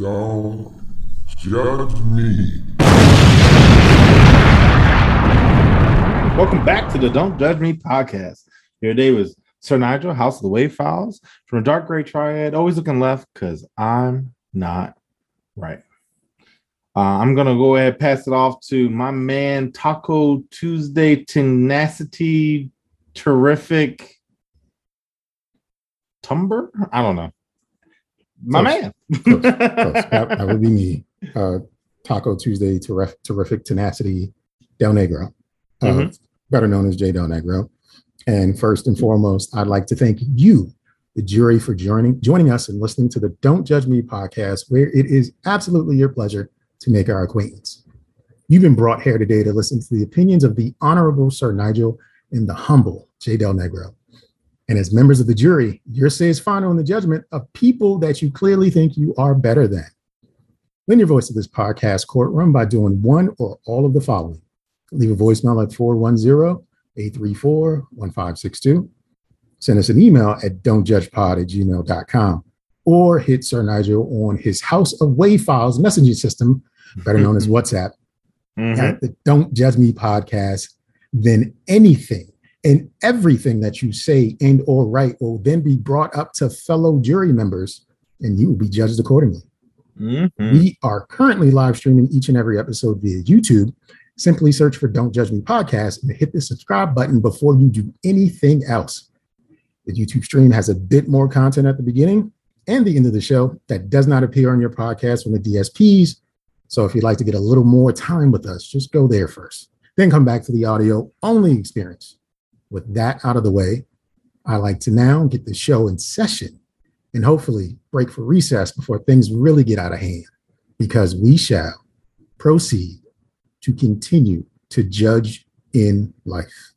Don't judge me. Welcome back to the Don't Judge Me podcast. Here today was Sir Nigel, House of the Wave Files, from the Dark Gray Triad, always looking left because I'm not right. Uh, I'm gonna go ahead and pass it off to my man Taco Tuesday Tenacity Terrific Tumber. I don't know. My Close. man. Close, close. That, that would be me. Uh, Taco Tuesday, terrific, terrific tenacity, Del Negro, uh, Mhm. better known as J Del Negro. And first and foremost, I'd like to thank you, the jury, for joining joining us and listening to the Don't Judge Me podcast, where it is absolutely your pleasure to make our acquaintance. You've been brought here today to listen to the opinions of the Honorable Sir Nigel and the humble J Del Negro. And as members of the jury, your say is final in the judgment of people that you clearly think you are better than. Lend your voice to this podcast courtroom by doing one or all of the following. Leave a voicemail at 410-834-1562. Send us an email at don'tjudgepod at gmail.com or hit Sir Nigel on his House of Wave Files messaging system, better known as WhatsApp, Mhm. at the Don't Judge Me podcast, then anything and everything that you say and or write will then be brought up to fellow jury members and you will be judged accordingly. Mhm. We are currently live streaming each and every episode via YouTube. Simply search for Don't Judge Me podcast and hit the subscribe button before you do anything else. The YouTube stream has a bit more content at the beginning and the end of the show that does not appear on your podcast from the DSPs. So if you'd like to get a little more time with us, just go there first. Then come back to the audio only experience. With that out of the way, I like to now get the show in session and hopefully break for recess before things really get out of hand because we shall proceed to continue to judge in life.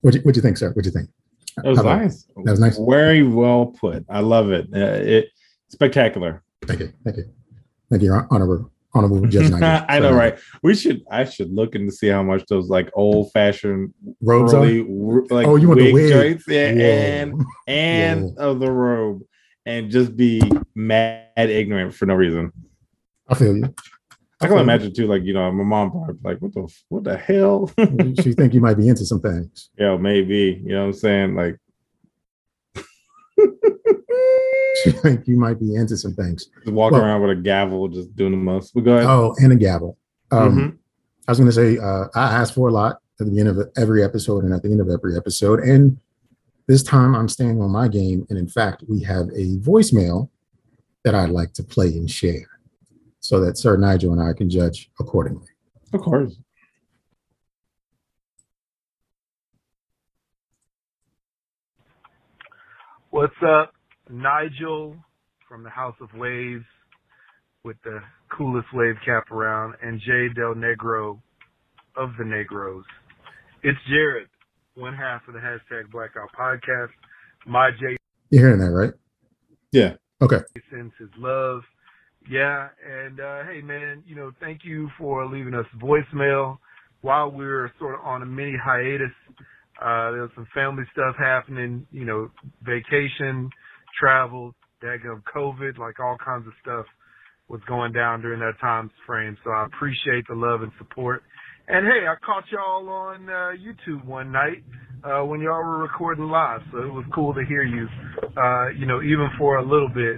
What do you, you think, sir? What do you think? That was nice. That was nice. Very well put. I love it. Uh, it spectacular. Thank you. Thank you. Thank you, Your honorable, honorable Judge. I know, right? We should. I should look in to see how much those like old fashioned Robes on? like Oh, you want the wig wig? joints, yeah, and and Whoa. of the robe, and just be mad ignorant for no reason. I feel you. I can imagine too, like you know, my mom probably like, "What the what the hell?" She think you might be into some things. Yeah, maybe you know what I'm saying, like. She think you might be into some things. Just walking Well- around with a gavel, just doing the most. But go ahead. Oh, and a gavel. Um, Mhm. I was going to say, uh, I ask for a lot at the beginning of every episode and at the end of every episode. And this time I'm staying on my game. And in fact, we have a voicemail that I'd like to play and share so that Sir Nigel and I can judge accordingly. Of course. What's up? Nigel from the House of Waves with the coolest wave cap around, and Jay Del Negro of the Negros. It's Jared, one half of the hashtag Blackout Podcast. My Jay You're hearing that, right? Yeah. Okay. Sends his love. Yeah, and uh, hey man, you know, thank you for leaving us voicemail while we were sort of on a mini hiatus. Uh, there was some family stuff happening, you know, vacation, travel, daggum COVID, like all kinds of stuff was going down during that time frame. So I appreciate the love and support. And hey, I caught y'all on uh, YouTube one night uh, when y'all were recording live, so it was cool to hear you, uh, you know, even for a little bit.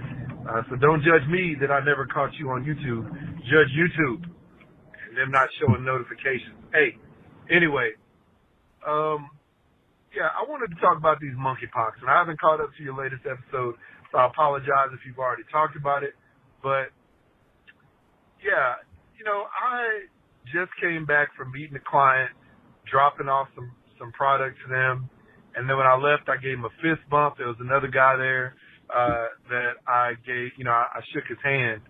Uh, so don't judge me that I never caught you on YouTube. Judge YouTube and them not showing notifications. Hey, anyway, um, yeah, I wanted to talk about these monkeypox, and I haven't caught up to your latest episode, so I apologize if you've already talked about it. But yeah, you know, I just came back from meeting a client, dropping off some some product to them, and then when I left, I gave him a fist bump. There was another guy there uh, that I gave, you know, I, I shook his hand,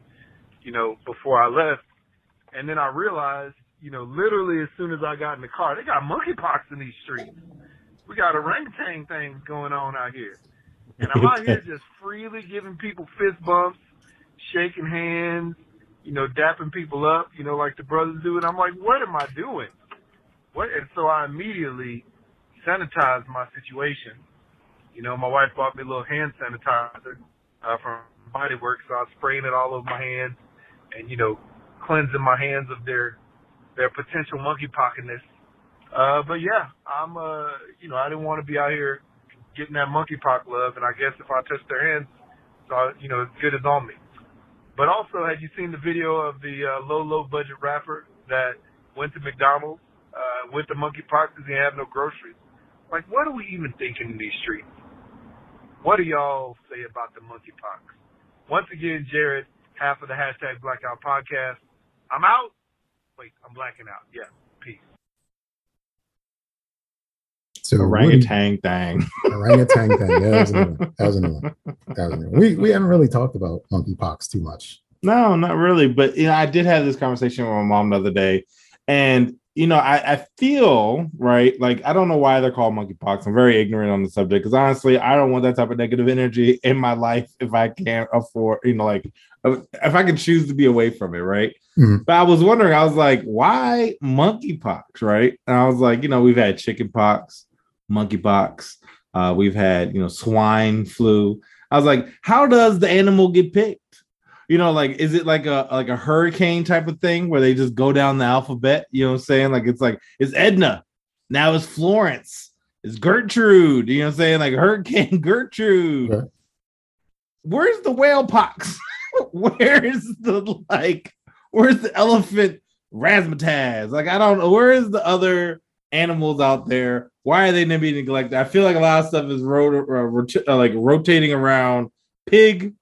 you know, before I left, and then I realized, you know, literally as soon as I got in the car, they got monkeypox in these streets. We got orangutan things going on out here, and I'm out here just freely giving people fist bumps, shaking hands, you know, dapping people up, you know, like the brothers do. And I'm like, what am I doing? What? And so I immediately sanitized my situation. You know, my wife bought me a little hand sanitizer uh, from body works. So I was spraying it all over my hands, and you know, cleansing my hands of their their potential monkeypoxness. Uh, but yeah, I'm uh, you know, I didn't want to be out here getting that monkeypox love, and I guess if I touch their hands, so you know, as good as on me. But also, had you seen the video of the uh, low, low budget rapper that went to McDonald's uh, with the monkeypox because he didn't no groceries? Like, what are we even thinking in these streets? What do y'all say about the monkeypox? Once again, Jared, half of the hashtag Blackout podcast. I'm out. Wait, I'm blacking out. Yeah, peace. So Orangutan thing. orangutan thing. Yeah, that was another one. That was another one. That was another one. We we haven't really talked about monkeypox too much. No, not really. But you know, I did have this conversation with my mom the other day, and you know, I, I feel right. Like I don't know why they're called monkeypox. I'm very ignorant on the subject because honestly, I don't want that type of negative energy in my life if I can't afford. You know, like if I can choose to be away from it, right? Mhm. But I was wondering, I was like, why monkeypox, right? And I was like, you know, we've had chickenpox, monkeypox, uh, we've had you know swine flu. I was like, how does the animal get picked? You know, like is it like a like a hurricane type of thing where they just go down the alphabet? You know what I'm saying? Like it's like it's Edna, now it's Florence, it's Gertrude. You know what I'm saying? Like Hurricane Gertrude. Right. Where's the whale pox? where's the like? Where's the elephant razzmatazz? Like I don't know. Where is the other animals out there? Why are they being neglected? I feel like a lot of stuff is uh, uh, like rotating around pig,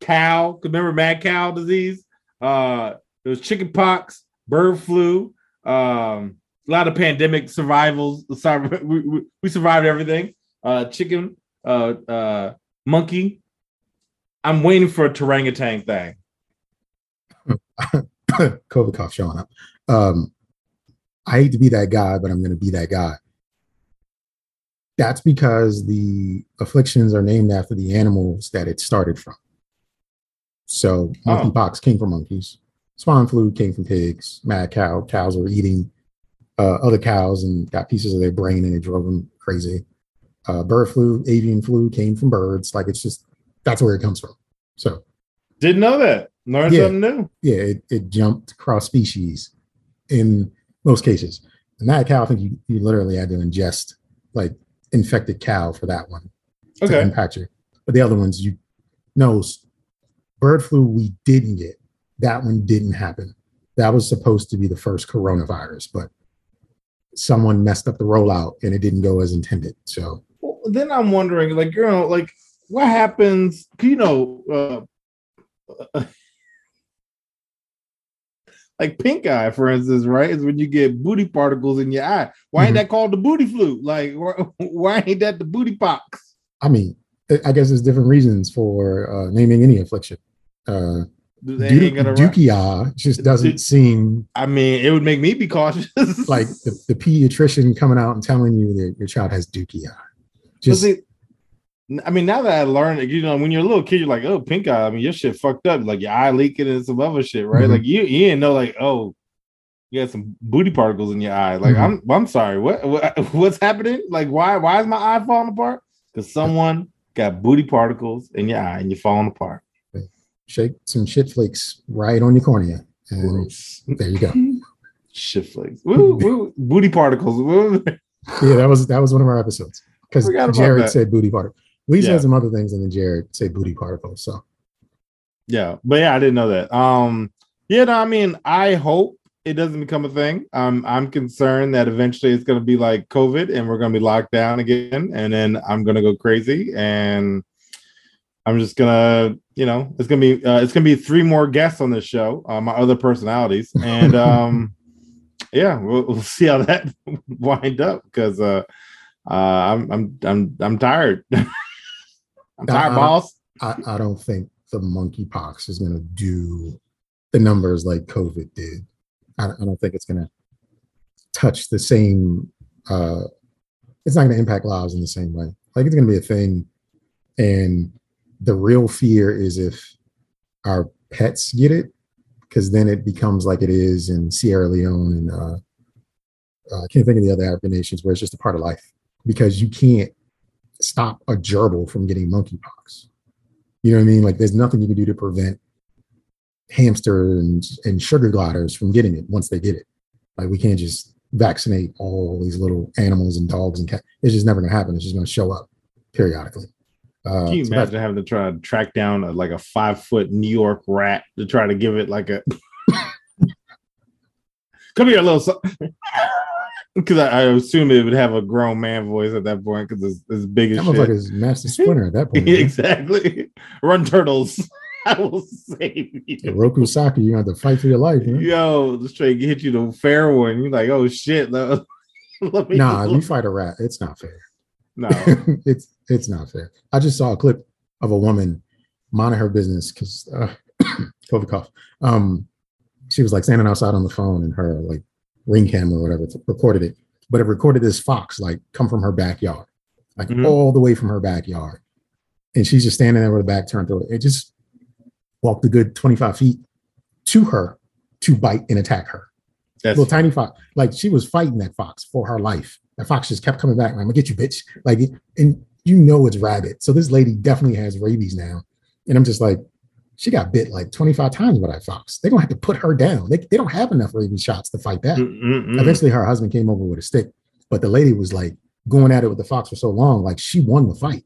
cow. Remember mad cow disease? Uh, there was chicken pox, bird flu. Um, a lot of pandemic survivals. We, we, we survived everything. Uh, chicken, uh, uh, monkey. I'm waiting for a orangutan thing. COVID cough showing up. Um, I hate to be that guy, but I'm going to be that guy. That's because the afflictions are named after the animals that it started from. So Oh. monkeypox came from monkeys. Swine flu came from pigs. Mad cow. Cows were eating uh, other cows and got pieces of their brain and it drove them crazy. Uh, bird flu, avian flu came from birds. Like it's just that's where it comes from. So Didn't know that. Learned Yeah. something new. yeah, it, it jumped cross species in most cases. And that cow, I think you, you literally had to ingest like infected cow for that one to impact you. But the other ones, you know, bird flu, we didn't get. That one didn't happen. That was supposed to be the first coronavirus, but someone messed up the rollout and it didn't go as intended. So Well, then I'm wondering, like, you know, like what happens? You know, uh, like pink eye, for instance, right? Is when you get booty particles in your eye. Why ain't Mhm. that called the booty flu? Like, why, why ain't that the booty pox? I mean, I- guess there's different reasons for uh, naming any affliction. Uh, Du- ain't. Dookie eye just doesn't Du- seem I mean, it would make me be cautious. like the, the pediatrician coming out and telling you that your child has dookie eye. But Just see, I mean, now that I learned, you know, when you're a little kid, you're like, oh, pink eye. I mean, your shit fucked up, like your eye leaking and some other shit, right? Mhm. Like you, you didn't know, like, oh, you got some booty particles in your eye. Like, Mhm. I'm, I'm sorry, what, what, what's happening? Like, why, why is my eye falling apart? Because someone got booty particles in your eye and you're falling apart. shake some shit flakes right on your cornea. And there you go. Shit flakes. Woo, woo, booty particles. Woo. Yeah, that was that was one of our episodes. Because Jared said booty particle. We Yeah. said some other things and then Jared say booty particles. So Yeah, but yeah, I didn't know that. Um, yeah, no, I mean, I hope it doesn't become a thing. Um, I'm concerned that eventually it's going to be like COVID, and we're going to be locked down again, and then I'm going to go crazy, and I'm just gonna, you know, it's gonna be, uh, it's gonna be three more guests on this show, uh, my other personalities, and um, yeah, we'll, we'll see how that wind up because uh, uh, I'm, I'm, I'm, I'm tired. Boss. I, I don't think the monkeypox is going to do the numbers like COVID did. I, I don't think it's going to touch the same. Uh, it's not going to impact lives in the same way. Like it's going to be a thing, and the real fear is if our pets get it, because then it becomes like it is in Sierra Leone and uh, uh, I can't think of the other African nations where it's just a part of life because you can't stop a gerbil from getting monkeypox. You know what I mean? Like there's nothing you can do to prevent hamsters and, and sugar gliders from getting it once they get it. Like we can't just vaccinate all these little animals and dogs and cats. It's just never gonna happen. It's just gonna show up periodically. Uh, Can you imagine having to try to track down a, like a five foot New York rat to try to give it like a come here, little. Because I, I assume it would have a grown man voice at that point because it's as big as that shit. motherfucker's master splinter at that point. exactly. Run turtles. I will save you. Roku Saki, you have to fight for your life, man. Yo, the straight hit you the fair one. You're like, oh shit. Let, let me Nah, if you fight a rat, it's not fair. no. it's it's not fair. I just saw a clip of a woman minding her business because uh, COVID cough. Um, she was like standing outside on the phone, and her like ring camera or whatever recorded it, but it recorded this fox like come from her backyard, like Mhm. all the way from her backyard, and she's just standing there with her back turned to it. It just walked a good twenty five feet to her to bite and attack her That's little tiny fox. Like she was fighting that fox for her life. That fox just kept coming back. I'm gonna get you, bitch. Like, and you know it's rabbit. So this lady definitely has rabies now. And I'm just like, she got bit like 25 times by that fox. They're gonna have to put her down. They, they don't have enough rabies shots to fight that. Mm-mm-mm. Eventually, her husband came over with a stick, but the lady was like going at it with the fox for so long, like she won the fight.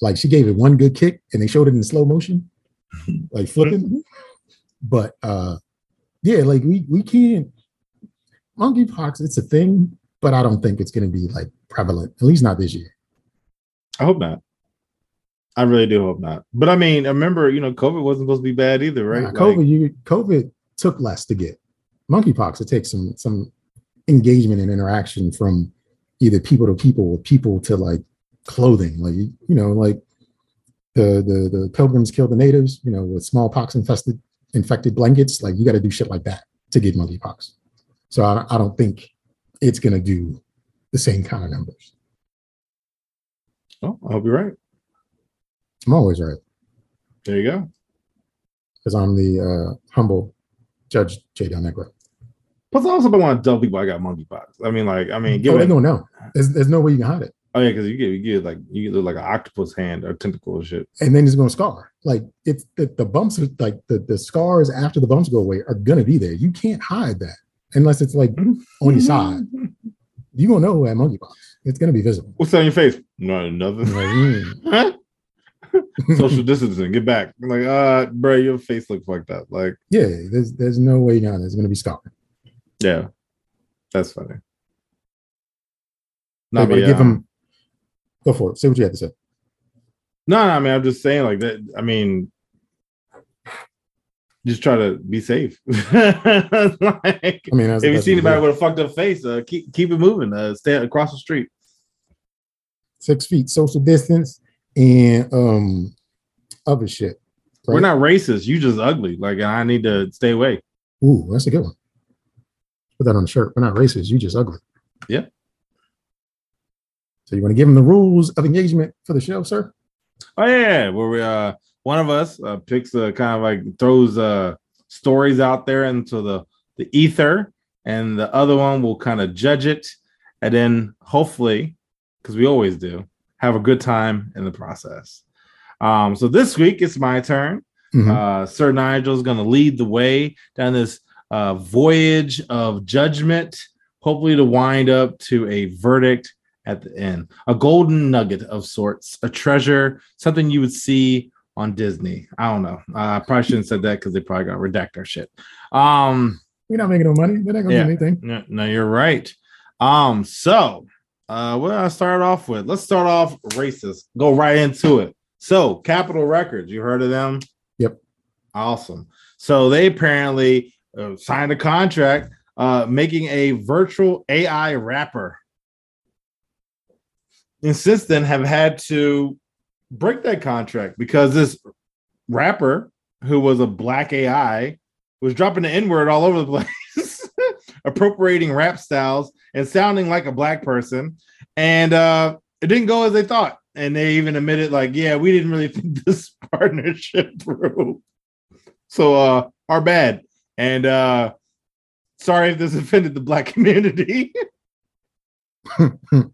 Like she gave it one good kick, and they showed it in slow motion, like flipping. but uh, yeah, like we we can't. Monkeypox, it's a thing, but I don't think it's going to be like prevalent. At least not this year. I hope not. I really do hope not. But I mean, I remember, you know, COVID wasn't supposed to be bad either, right? Nah, Like- COVID, you COVID took less to get. Monkeypox, it takes some some engagement and interaction from either people to people or people to like clothing. Like you know, like the the the pilgrims killed the natives, you know, with smallpox infested infected blankets. Like you got to do shit like that to get monkeypox. So I, I don't think it's gonna do the same kind of numbers. oh, I hope you're right. I'm always right There you go. because I'm the uh, humble Judge J. Del Negro. Plus, I also don't want to tell people I got monkeypox. I mean, like, I mean, Oh, give they it. gonna know. There's, there's no way you can hide it. Oh yeah, because you get you get like you get like an octopus hand or tentacle and shit. and then it's going to scar. Like it's the, the bumps, are, like the, the scars after the bumps go away are going to be there. You can't hide that unless it's like on your side. You gonna know who had monkeypox. It's going to be visible. What's on your face? No, nothing. Like. Social distancing. Get back. I'm like, uh, bro, your face looks fucked up. Like, yeah, there's there's no way now. There's to be scar. yeah, that's funny. No, No, but but, give them. Go for it. Say what you have to say. No, no, I mean, I'm just saying, like that. I mean, just try to be safe. like, I mean, if you see anybody with a fucked up face, uh, keep keep it moving. Uh, stay across the street. six feet social distance and um other shit. We're not racist. You just ugly. Like, I need to stay away. Ooh, that's a good one. Put that on the shirt. We're not racist. You just ugly. Yeah. So you want to give them the rules of engagement for the show, sir? Oh yeah, where we uh one of us uh, picks a kind of like throws uh stories out there into the the ether, and the other one will kind of judge it, and then hopefully, because we always do, have a good time in the process. Um, so this week it's my turn. Mhm. Uh, Sir Nigel's going to lead the way down this uh, voyage of judgment, hopefully to wind up to a verdict at the end, a golden nugget of sorts, a treasure, something you would see on Disney. I don't know. Uh, I probably shouldn't have said that because they probably got to redact our shit. Um, We're not making no money. They're not gonna Yeah. do anything. no, no, you're right. Um, so uh what did I start off with? Let's start off racist. Go right into it. So Capitol Records, you heard of them? Yep. Awesome. So they apparently uh, signed a contract uh making a virtual AI rapper. And since then have had to break that contract because this rapper who was a black AI was dropping the N-word all over the place, appropriating rap styles and sounding like a black person. And uh it didn't go as they thought. And they even admitted, like, yeah, we didn't really think this partnership through. So uh our bad. And uh sorry if this offended the black community.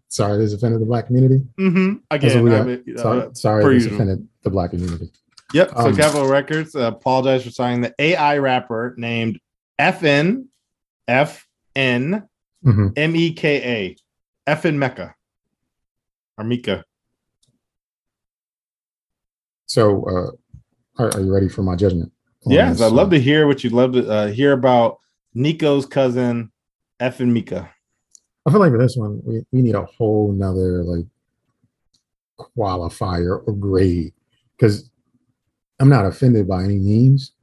Sorry, this offended the black community. mm-hmm. Again, I mean, uh, Sorry, sorry this offended the black community. Yep. So Um, Capitol Records uh, apologized for signing the AI rapper named FN FN Mhm. M E K A FN Mecca or Mika. So, uh, are, are you ready for my judgment? Yes, this? I'd love to hear what you'd love to uh, hear about Nico's cousin FN Mika. I feel like for this one, we, we need a whole nother like qualifier or grade because I'm not offended by any means.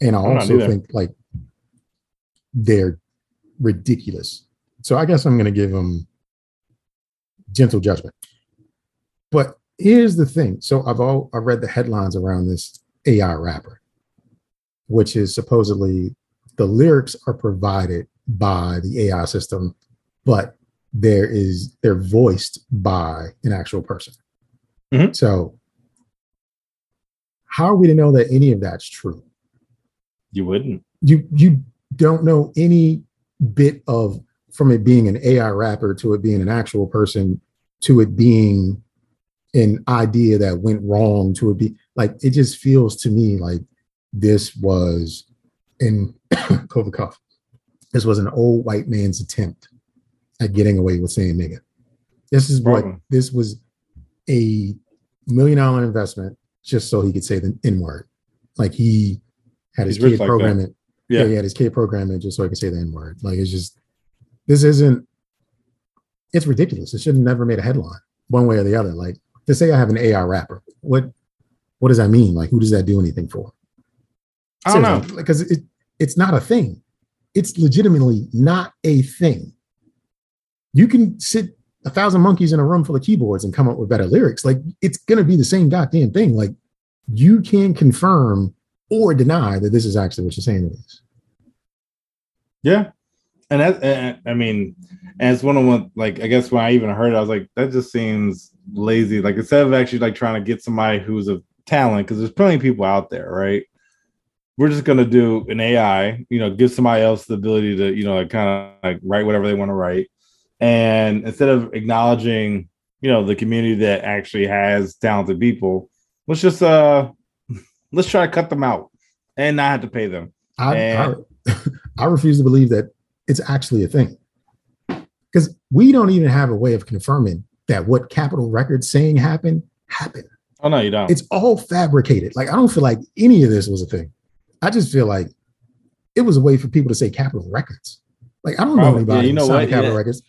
And I I'm also think like they're ridiculous. So I guess I'm going to give them gentle judgment. But here's the thing. So I've all I've read the headlines around this AI rapper, which is supposedly the lyrics are provided by the AI system, but there is they're voiced by an actual person. Mhm. So how are we to know that any of that's true? You wouldn't. You you don't know any bit of from it being an AI rapper to it being an actual person to it being an idea that went wrong to it be like it just feels to me like this was in COVID cough. This was an old white man's attempt at getting away with saying nigga. This is what Problem. this was a million dollar investment just so he could say the N word. Like he had his He's kid like program that. it. Yeah. Yeah. he had his kid programming just so he could say the N word. Like it's just this isn't it's ridiculous. It should have never made a headline one way or the other. Like to say I have an AI rapper, what what does that mean? Like who does that do anything for? I don't know. because it it's not a thing. It's legitimately not a thing. You can sit a thousand monkeys in a room full of keyboards and come up with better lyrics. Like it's gonna be the same goddamn thing. Like you can confirm or deny that this is actually what you're saying it is. Yeah. And that, and, I mean, and it's one of one, like, I guess when I even heard it, I was like, that just seems lazy. Like, instead of actually like trying to get somebody who's a talent, because there's plenty of people out there, right? We're just going to do an AI, you know, give somebody else the ability to, you know, like kind of like write whatever they want to write. And instead of acknowledging, you know, the community that actually has talented people, let's just, uh, let's try to cut them out and not have to pay them. I, And- I, I refuse to believe that it's actually a thing. Because we don't even have a way of confirming that what Capitol Records saying happened happened. Oh, no, you don't. It's all fabricated. Like I don't feel like any of this was a thing. I just feel like it was a way for people to say Capitol Records. Like I don't know Probably. anybody Yeah, you who know signed? Capitol Yeah. Records.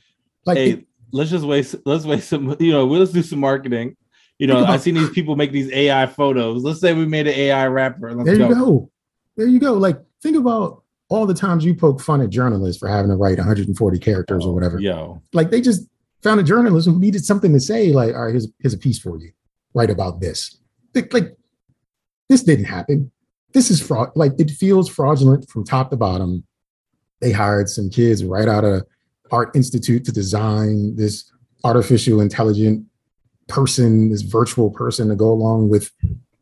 Like hey, it- let's just waste let's waste some you know let's do some marketing you know i've seen these people make these ai photos let's say we made an ai rapper let's there you go. go. There you go. Like think about all the times you poke fun at journalists for having to write 140 characters or oh, whatever. yo. Like they just found a journalist who needed something to say like all right here's, here's a piece for you. Write about this. Like, like this didn't happen. This is fraud like it feels fraudulent from top to bottom. They hired some kids right out of art institute to design this artificial intelligent person this virtual person to go along with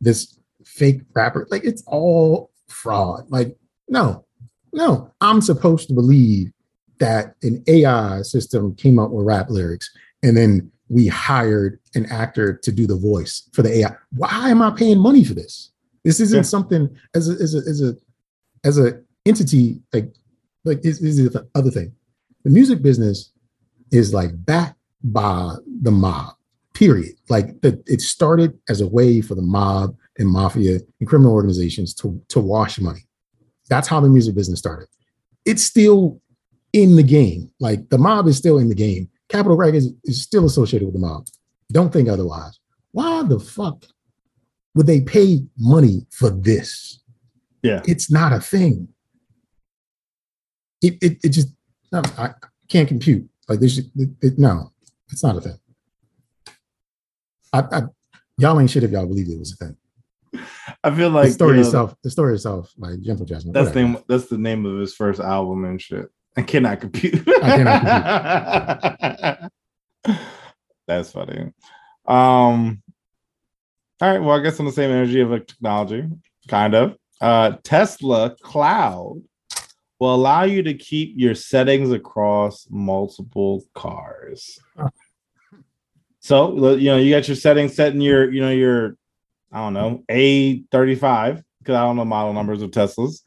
this fake rapper. Like it's all fraud. Like no no i'm supposed to believe that an AI system came up with rap lyrics and then we hired an actor to do the voice for the AI. Why am I paying money for this? This isn't Yeah. something as a as a as a as a entity like like this this is the other thing. The music business is like backed by the mob. Period. Like the, it started as a way for the mob and mafia and criminal organizations to to wash money. That's how the music business started. It's still in the game. Like the mob is still in the game. Capitol Records is still associated with the mob. Don't think otherwise. Why the fuck would they pay money for this? Yeah. It's not a thing. It it, it just no, I can't compute. Like this, it, it- no, it's not a thing. I, I y'all ain't shit if y'all believe it was a thing. i feel like the story you know, itself, the story itself, like gentle judgment. that's whatever. the name that's the name of his first album and shit. I cannot compute. I that's funny. Um all right well i guess on the same energy of like technology kind of. Uh tesla cloud will allow you to keep your settings across multiple cars. So you know you got your settings set in your you know your I don't know, A35, because I don't know model numbers of Teslas.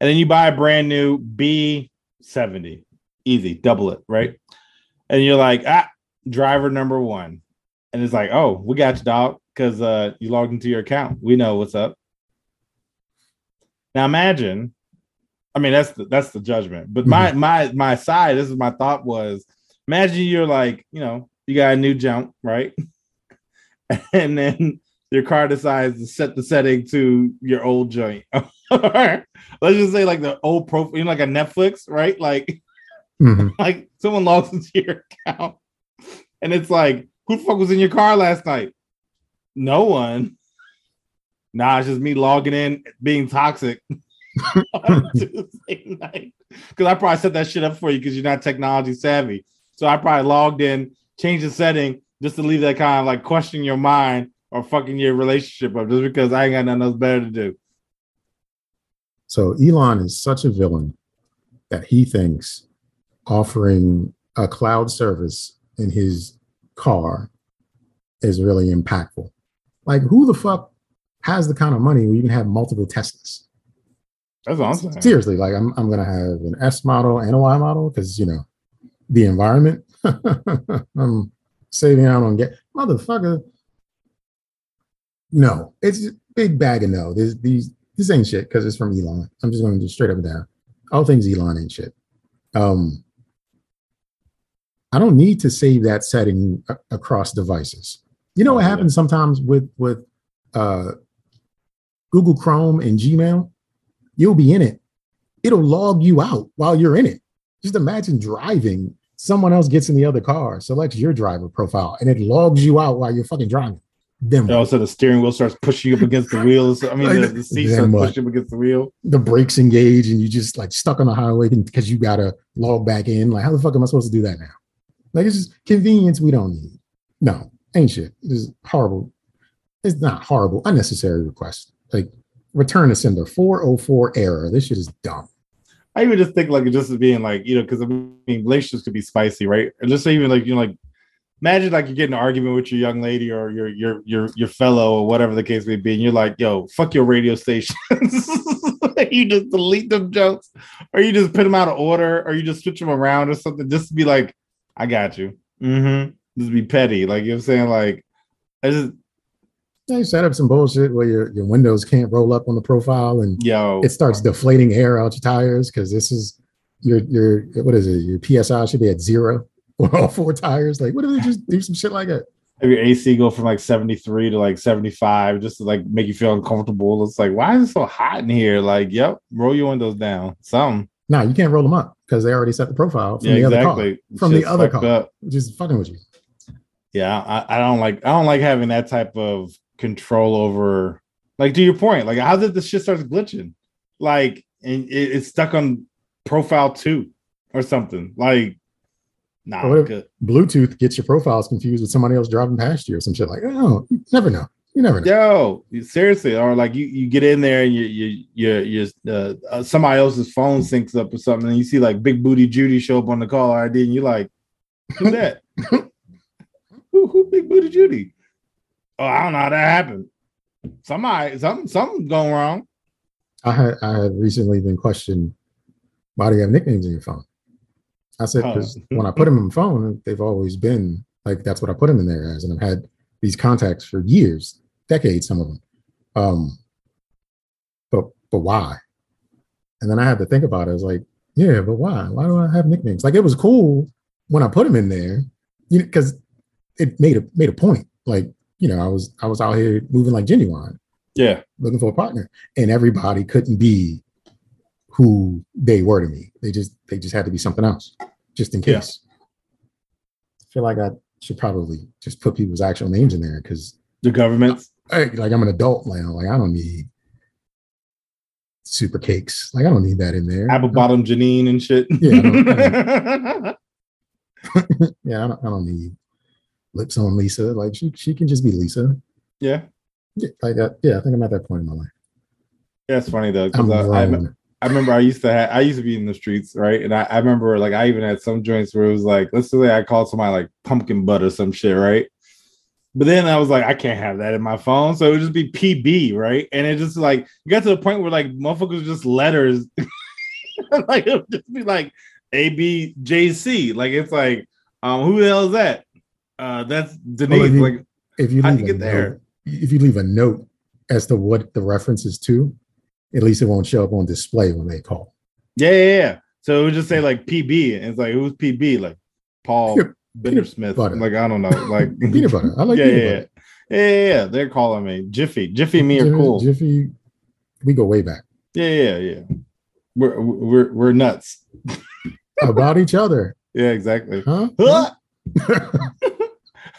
And then you buy a brand new B70. Easy, double it, right? And you're like, ah, driver number one. And it's like, oh, we got you, dog, because uh, you logged into your account. We know what's up. Now imagine, I mean, that's the, that's the judgment. But my my my side, this is my thought was, imagine you're like, you know, you got a new jump, right? and then your car decides to set the setting to your old joint. Let's just say like the old profile, you know, like a Netflix, right? Like, Mhm. like someone logs into your account and it's like, who the fuck was in your car last night? No one. Nah, it's just me logging in, being toxic Tuesday night. Because I probably set that shit up for you because you're not technology savvy. So I probably logged in, changed the setting just to leave that kind of like questioning your mind or fucking your relationship up just because I ain't got nothing else better to do. So Elon is such a villain that he thinks offering a cloud service in his car is really impactful. Like, who the fuck has the kind of money where you can have multiple Teslas? That's what Seriously, like I'm, I'm gonna have an S model and a Y model because you know the environment. I'm saving out on get motherfucker. No, it's a big bag of no. This these this ain't shit because it's from Elon. I'm just going to just straight up and down. All things Elon ain't shit. Um, I don't need to save that setting a- across devices. You know Oh, what yeah. happens sometimes with with uh, Google Chrome and Gmail? You'll be in it. It'll log you out while you're in it. Just imagine driving. Someone else gets in the other car, selects your driver profile, and it logs you out while you're fucking driving. Then And also the steering wheel starts pushing you up against the wheels. I mean, the, the seat starts what? Uh, pushing up against the wheel. the brakes engage and you just like stuck on the highway because you gotta log back in. Like, how the fuck am I supposed to do that now? Like, it's just convenience we don't need. No, ain't shit. It's horrible. It's not horrible, unnecessary request. Like, return to sender 404 error. This shit is dumb. I even just think like it just as being like, you know, because I mean relationships could be spicy, right? And just even like you know, like imagine like you're getting an argument with your young lady or your your your your fellow or whatever the case may be, and you're like, yo, fuck your radio stations. you just delete them jokes, or you just put them out of order, or you just switch them around or something, just to be like, I got you. Mm-hmm. Just be petty. Like you know what I'm saying? Like I just They set up some bullshit where your, your windows can't roll up on the profile and yo it starts deflating air out your tires because this is your your what is it? Your PSI should be at zero all four tires. Like, what if they just do some shit like that? have your AC go from like 73 to like 75 just to like make you feel uncomfortable. It's like, why is it so hot in here? Like, yep, roll your windows down. Something. No, you can't roll them up because they already set the profile from yeah, the other exactly. car. From the other car. up. Just fucking with you. Yeah, I, I don't like I don't like having that type of control over like to your point, like how did the shit starts glitching? Like and it, it's stuck on profile two or something. Like nah, what if-. Bluetooth gets your profiles confused with somebody else driving past you or some shit like. Oh, you never know. You never know. Yo, seriously, or like you, you get in there and you you you you uh, uh, somebody else's phone syncs up or something, and you see like Big Booty Judy show up on the call ID, and you're like, who's that? who who Big Booty Judy? Oh, I don't know how that happened. Somebody, something, something's going wrong. I had I had recently been questioned. Why do you have nicknames in your phone? I said because Oh. when I put them in the phone, they've always been like that's what I put them in there as, and I've had these contacts for years, decades, some of them. Um, but but why? And then I had to think about it. I was like, yeah, but why? Why do I have nicknames? Like it was cool when I put them in there, you know, because it made a made a point. Like you know, I was I was out here moving like genuine Yeah, looking for a partner and everybody couldn't be who they were to me. They just they just had to be something else just in Yeah. case. I feel like i should probably just put people's actual names in there because the government's like i'm an adult now. Like i don't need super cakes. Like i don't need that in there. Apple bottom Janine and shit. Yeah, I yeah I don't, I don't need lips on lisa. Like she, she can just be lisa. Yeah, yeah, like uh, yeah i think i'm at that point in my life. Yeah, it's funny though i'm because I, I. I remember I used to have I used to be in the streets, right? And I, I remember like I even had some joints where it was like, let's say I called somebody like pumpkin butt or some shit, right? But then I was like, I can't have that in my phone. So it would just be PB, right? And it just like you got to the point where like motherfuckers just letters. like it would just be like ABJC. Like it's like, um, who the hell is that? Uh that's Denise. Well, if you- like If you leave a get there? if you leave a note as to what the reference is to, at least it won't show up on display when they call. Yeah, yeah, yeah. So it would just say like PB, and it's like who's PB? Like Paul Peanut- Bender Smith. Like I don't know. Like Peanut butter. I like yeah, peanut yeah, butter. yeah, yeah, yeah. They're calling me Jiffy. Jiffy, and me are cool. Jiffy, we go way back Yeah, yeah, yeah. We're we're we're nuts. about each other, Yeah, exactly. huh? Huh?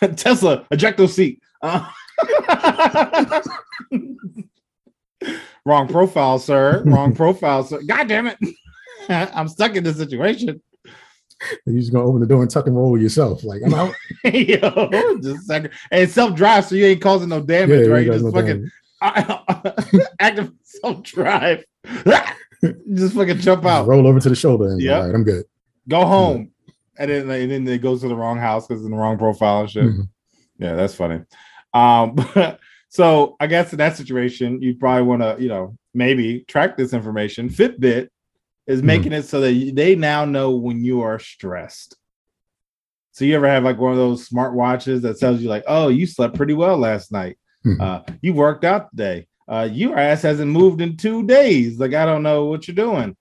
Tesla ejecto seat. Uh, Wrong profile, sir. Wrong profile, sir. God damn it. I'm stuck in this situation. You're just gonna open the door and tuck and roll yourself. Like I'm out. Yo, just second. And self drive, so you ain't causing no damage, Yeah, right? you just know fucking active self drive. just fucking jump out, roll over to the shoulder and Yep. all right, I'm good. go home, and then and then it goes to the wrong house because it's in the wrong profile and shit. Mhm. Yeah, that's funny. Um, so I guess in that situation, you probably want to, you know, maybe track this information. Fitbit is Mhm. making it so that they now know when you are stressed. So you ever have like one of those smart watches that tells you like, oh, you slept pretty well last night. Mhm. Uh, you worked out today. Uh, your ass hasn't moved in two days. Like I don't know what you're doing.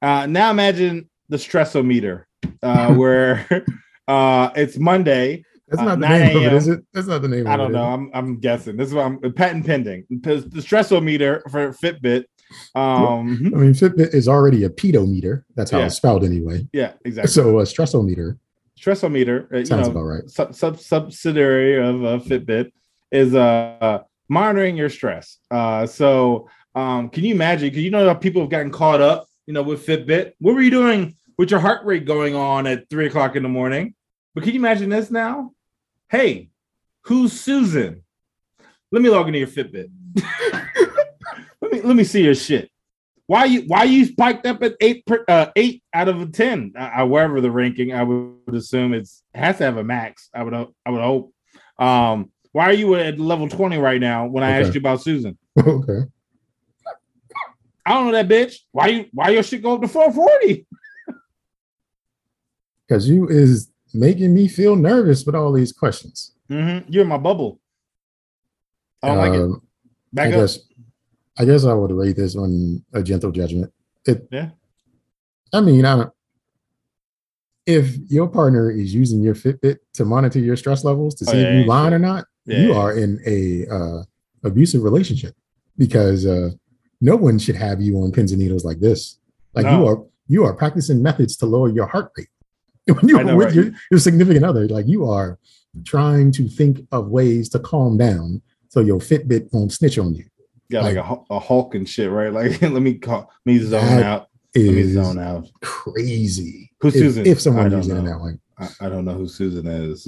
Uh, now imagine the stressometer, uh, where uh, it's Monday That's Uh, not the name of it, is it? That's not the name I of it. don't is know. I'm I'm guessing. This is what I'm patent pending. The, the stressometer for Fitbit. Um, I mean, Fitbit is already a pedometer. That's how Yeah. it's spelled anyway. yeah, exactly. So a stressometer Stressometer, uh, you sounds know, about right. sub, sub subsidiary of uh, Fitbit is uh monitoring your stress. Uh, so um, can you imagine? Because you know how people have gotten caught up, you know, with Fitbit. What were you doing with your heart rate going on at three o'clock in the morning? But can you imagine this now? Hey, who's Susan? Let me log into your Fitbit. let me let me see your shit. Why you why you spiked up at eight per, uh, eight out of a ten? Uh, wherever the ranking, I would assume it's has to have a max. I would I would hope. Um, why are you at level twenty right now? When I Okay. asked you about Susan, okay. I don't know that bitch. Why you why your shit go up to four forty? Because you is making me feel nervous with all these questions. Mm-hmm. You're in my bubble. I don't like it. Um, Back I up. guess I guess I would rate this on a gentle judgment. It Yeah. I mean, I don't if your partner is using your Fitbit to monitor your stress levels to Oh, see yeah, if you yeah, lying or not, you are in a uh, abusive relationship because uh, no one should have you on pins and needles like this. Like you are you are practicing methods to lower your heart rate when you're know, with right? your, your significant other. Like you are trying to think of ways to calm down so your Fitbit won't snitch on you. Got like, like- a, a Hulk and shit, right? Like let me call me zone out. Let me zone out. crazy. Who's if, Susan? If someone using it that way. I, I don't know who Susan is.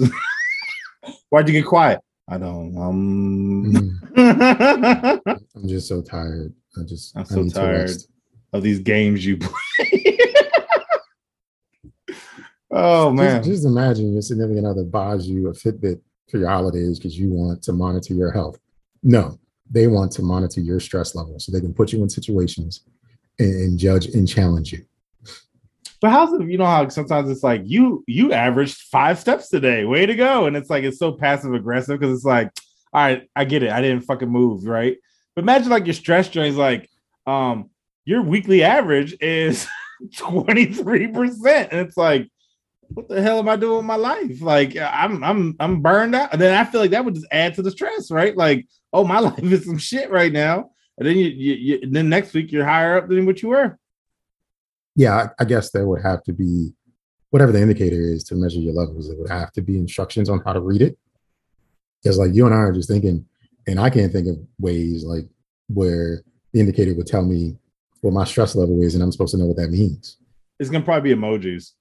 Why'd you get quiet? I don't. Um, Mm, I'm just so tired. I just I'm so tired. of these games you play. Oh man, Just, just imagine your significant other buys you a Fitbit for your holidays because you want to monitor your health. No, they want to monitor your stress level so they can put you in situations and, and judge and challenge you. but how's it? You know how sometimes it's like you you averaged five steps today. Way to go! And it's like it's so passive aggressive because it's like, all right, I get it. I didn't fucking move, right? But imagine like your stress drain is like, um, your weekly average is twenty three percent, and it's like. What the hell am I doing with my life? Like I'm I'm I'm burned out. And then I feel like that would just add to the stress, right? Like, oh, my life is some shit right now. And then you, you, you then next week you're higher up than what you were. Yeah, I, I guess there would have to be whatever the indicator is to measure your levels. It would have to be instructions on how to read it. Because like you and I are just thinking, and I can't think of ways like where the indicator would tell me what my stress level is, and I'm supposed to know what that means. It's gonna probably be emojis.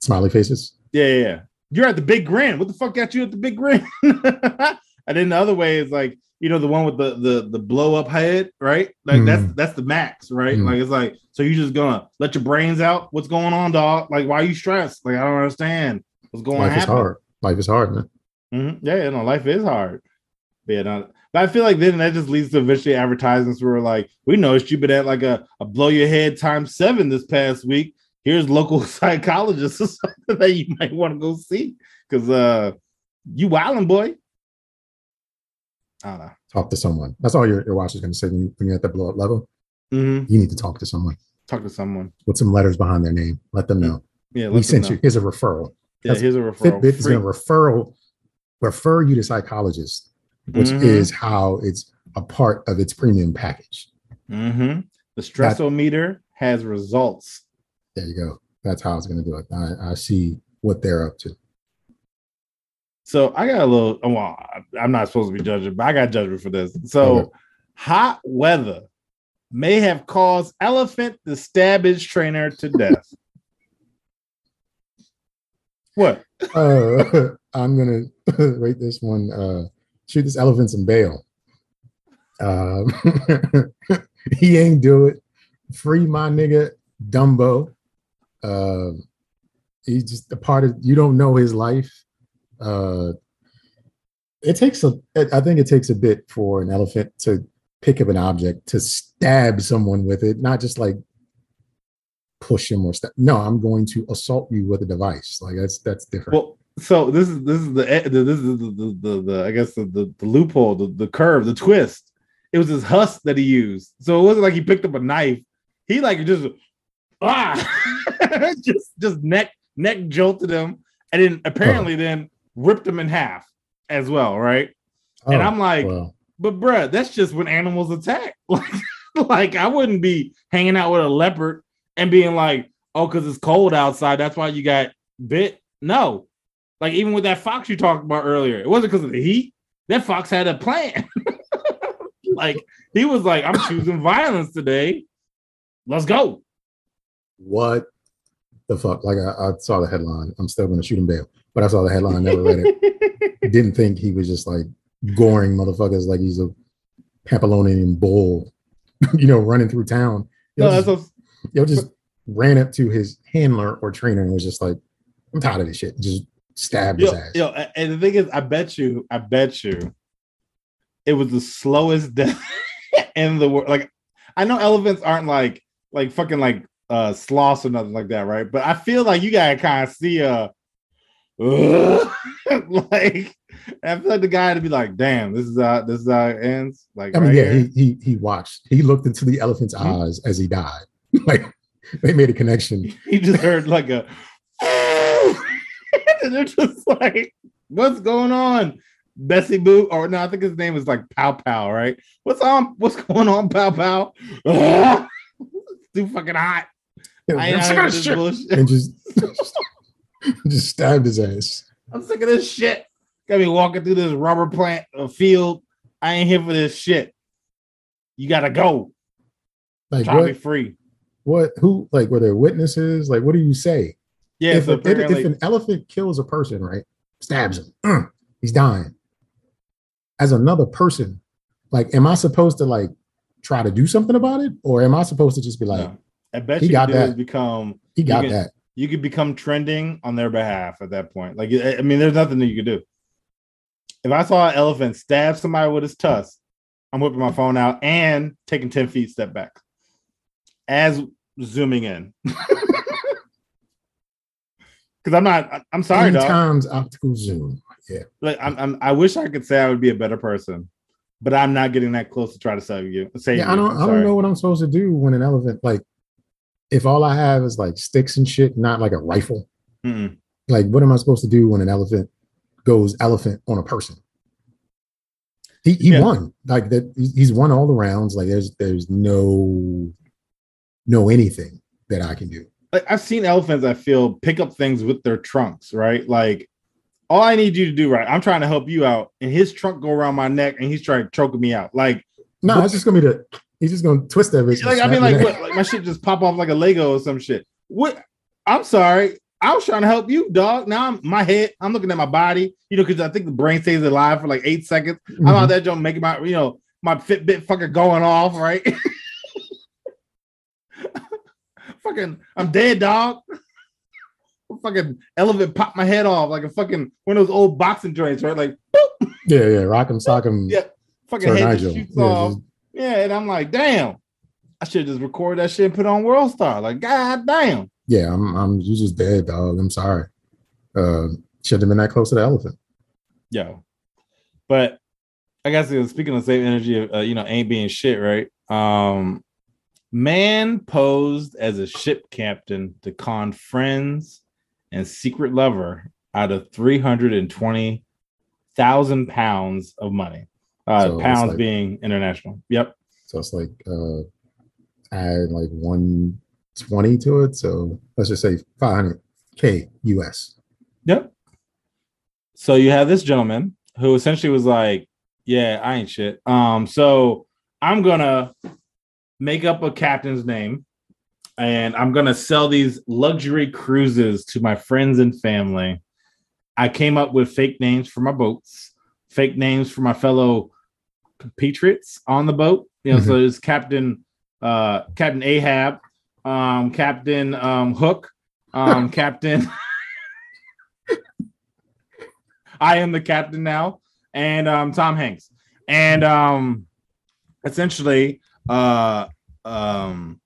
Smiley faces. Yeah, yeah, yeah. You're at the big grin. What the fuck got you at the big grin? and then the other way is like, you know, the one with the the the blow up head, right? Like that's that's the max, right? Mm. Like it's like, so you just gonna let your brains out. What's going on, dog? Like, why are you stressed? Like, I don't understand what's going to Life is hard. Life is hard, man. Mhm. Yeah, you know, life is hard. But yeah, no, but I feel like then that just leads to eventually advertisements where like, we noticed you've been at like a, a blow your head times seven this past week. Here's local psychologists or something that you might want to go see. Cause uh you wilding boy. I don't know. Talk to someone. That's all your, your watch is going to say when, you, when you're at the blow up level. Mhm. You need to talk to someone. Talk to someone. With some letters behind their name. Let them know. Yeah, we sent know. you. Here's a referral. Yeah, That's- here's a referral. Fitbit is going to referral refer you to psychologists, which Mhm. is how it's a part of its premium package. Mhm. The stressometer has results. There you go. That's how I was going to do it. I, I see what they're up to. So I got a little. Well, I- I'm not supposed to be judging, but I got judgment for this. So Okay. hot weather may have caused elephant to stab its trainer to death. what? Uh, I'm going to rate this one. Uh, shoot this elephant some bail. Um, he ain't do it. Free my nigga Dumbo. Um, he's just a part of. You don't know his life. Uh, it takes a. I think it takes a bit for an elephant to pick up an object to stab someone with it, not just like push him or stab. No, I'm going to assault you with a device. Like that's that's different. Well, so this is this is the this is the the, the, the I guess the, the, the loophole, the, the curve, the twist. It was his husk that he used. So it wasn't like he picked up a knife. He like just ah just just neck neck jolted him and then apparently then ripped him in half as well, right? and Oh, I'm like, but bruh, that's just when animals attack. Like, like I wouldn't be hanging out with a leopard and being like, oh, because it's cold outside, that's why you got bit. No. Like even with that fox you talked about earlier, it wasn't because of the heat. That fox had a plan. like he was like, I'm choosing violence today. Let's go. What the fuck? Like I, I saw the headline. I'm still going to shoot him bail, but I saw the headline. Never read it. Didn't think he was just like goring motherfuckers like he's a Pamplonian bull, you know, running through town. Yo, no, just, that's a, yo just ran up to his handler or trainer and was just like, "I'm tired of this shit." Just stabbed his ass. yo, and the thing is, I bet you, I bet you, it was the slowest death in the world. Like, I know elephants aren't like like fucking like uh sloths or nothing like that, right? But I feel like you gotta kind of see uh like I feel like the guy to be like, damn, this is how this is how it ends. Like, I mean, right yeah, here. he, he he watched. He looked into the elephant's Mhm. eyes as he died. like they made a connection. he just heard like a and they're just like, what's going on? Bessie Boo, or no, I think his name is like Pow Pow, right? What's on? What's going on, Pow Pow? too fucking hot. I ain't out here this bullshit. and just just stabbed his ass. I'm sick of this shit. Got me walking through this rubber plant uh, field. I ain't here for this shit. You gotta go. Like Try what? free. What? Who? Like were there witnesses? Like what do you say? Yeah, if, so a- if, if an elephant kills a person, right, stabs him, mm, he's dying. As another person, like, am I supposed to like try to do something about it, or am I supposed to just be like, no. I bet he you got could that. become he got can- that? you could become trending on their behalf at that point. Like, I I mean, there's nothing that you could do. If I saw an elephant stab somebody with his tusk, I'm whipping my phone out and taking 10 feet step back as zooming in. Because I'm not, I- I'm sorry, dog. times optical zoom. Yeah, Like, I'm, I'm, I wish I could say I would be a better person, but I'm not getting that close to try to save you. Yeah. I don't. I'm don't know what I'm supposed to do when an elephant like. If all I have is like sticks and shit, not like a rifle, Mm-mm. like what am I supposed to do when an elephant goes elephant on a person? He he Yeah. won like that. He's won all the rounds. Like there's there's no no anything that I can do. like I've seen elephants, I feel, pick up things with their trunks, right? Like all I need you to do, right? I'm trying to help you out, and his trunk go around my neck and he's trying to choke me out. Like, No, But- it's just gonna be the. He's just gonna twist that bitch. like I mean, like what like my shit just pop off like a Lego or some shit. What I'm sorry. I was trying to help you, dog. Now I'm my head, I'm looking at my body, you know, because I think the brain stays alive for like eight seconds. I'm Mhm. out there joint making my, you know, my Fitbit fucking going off, right? fucking, I'm dead, dog. fucking elephant popped my head off like a fucking one of those old boxing joints, right? Like, boop, Yeah, yeah, Rock'em Sock'em. yeah, fucking head Nigel. just shoots Yeah, off. just- Yeah, and I'm like, damn, I should just record that shit and put on World Star. Like, god damn. yeah, I'm, I'm, you just dead, dog. I'm sorry. Uh, shouldn't have been that close to the elephant. Yo. But I guess speaking of same energy of uh, you know ain't being shit, right? Um man posed as a ship captain to con friends and secret lover out of 320,000 pounds of money. Uh So pounds like- being international. Yep. So it's like uh add like 120 to it. So let's just say 500k US. Yep. So you have this gentleman who essentially was like, "Yeah, I ain't shit." Um, so I'm gonna make up a captain's name, and I'm gonna sell these luxury cruises to my friends and family. I came up with fake names for my boats, fake names for my fellow compatriots on the boat. You know, so it's Captain uh Captain Ahab, um, Captain um Hook, um, Captain. I am the captain now, and um, Tom Hanks, and um, essentially, uh, um,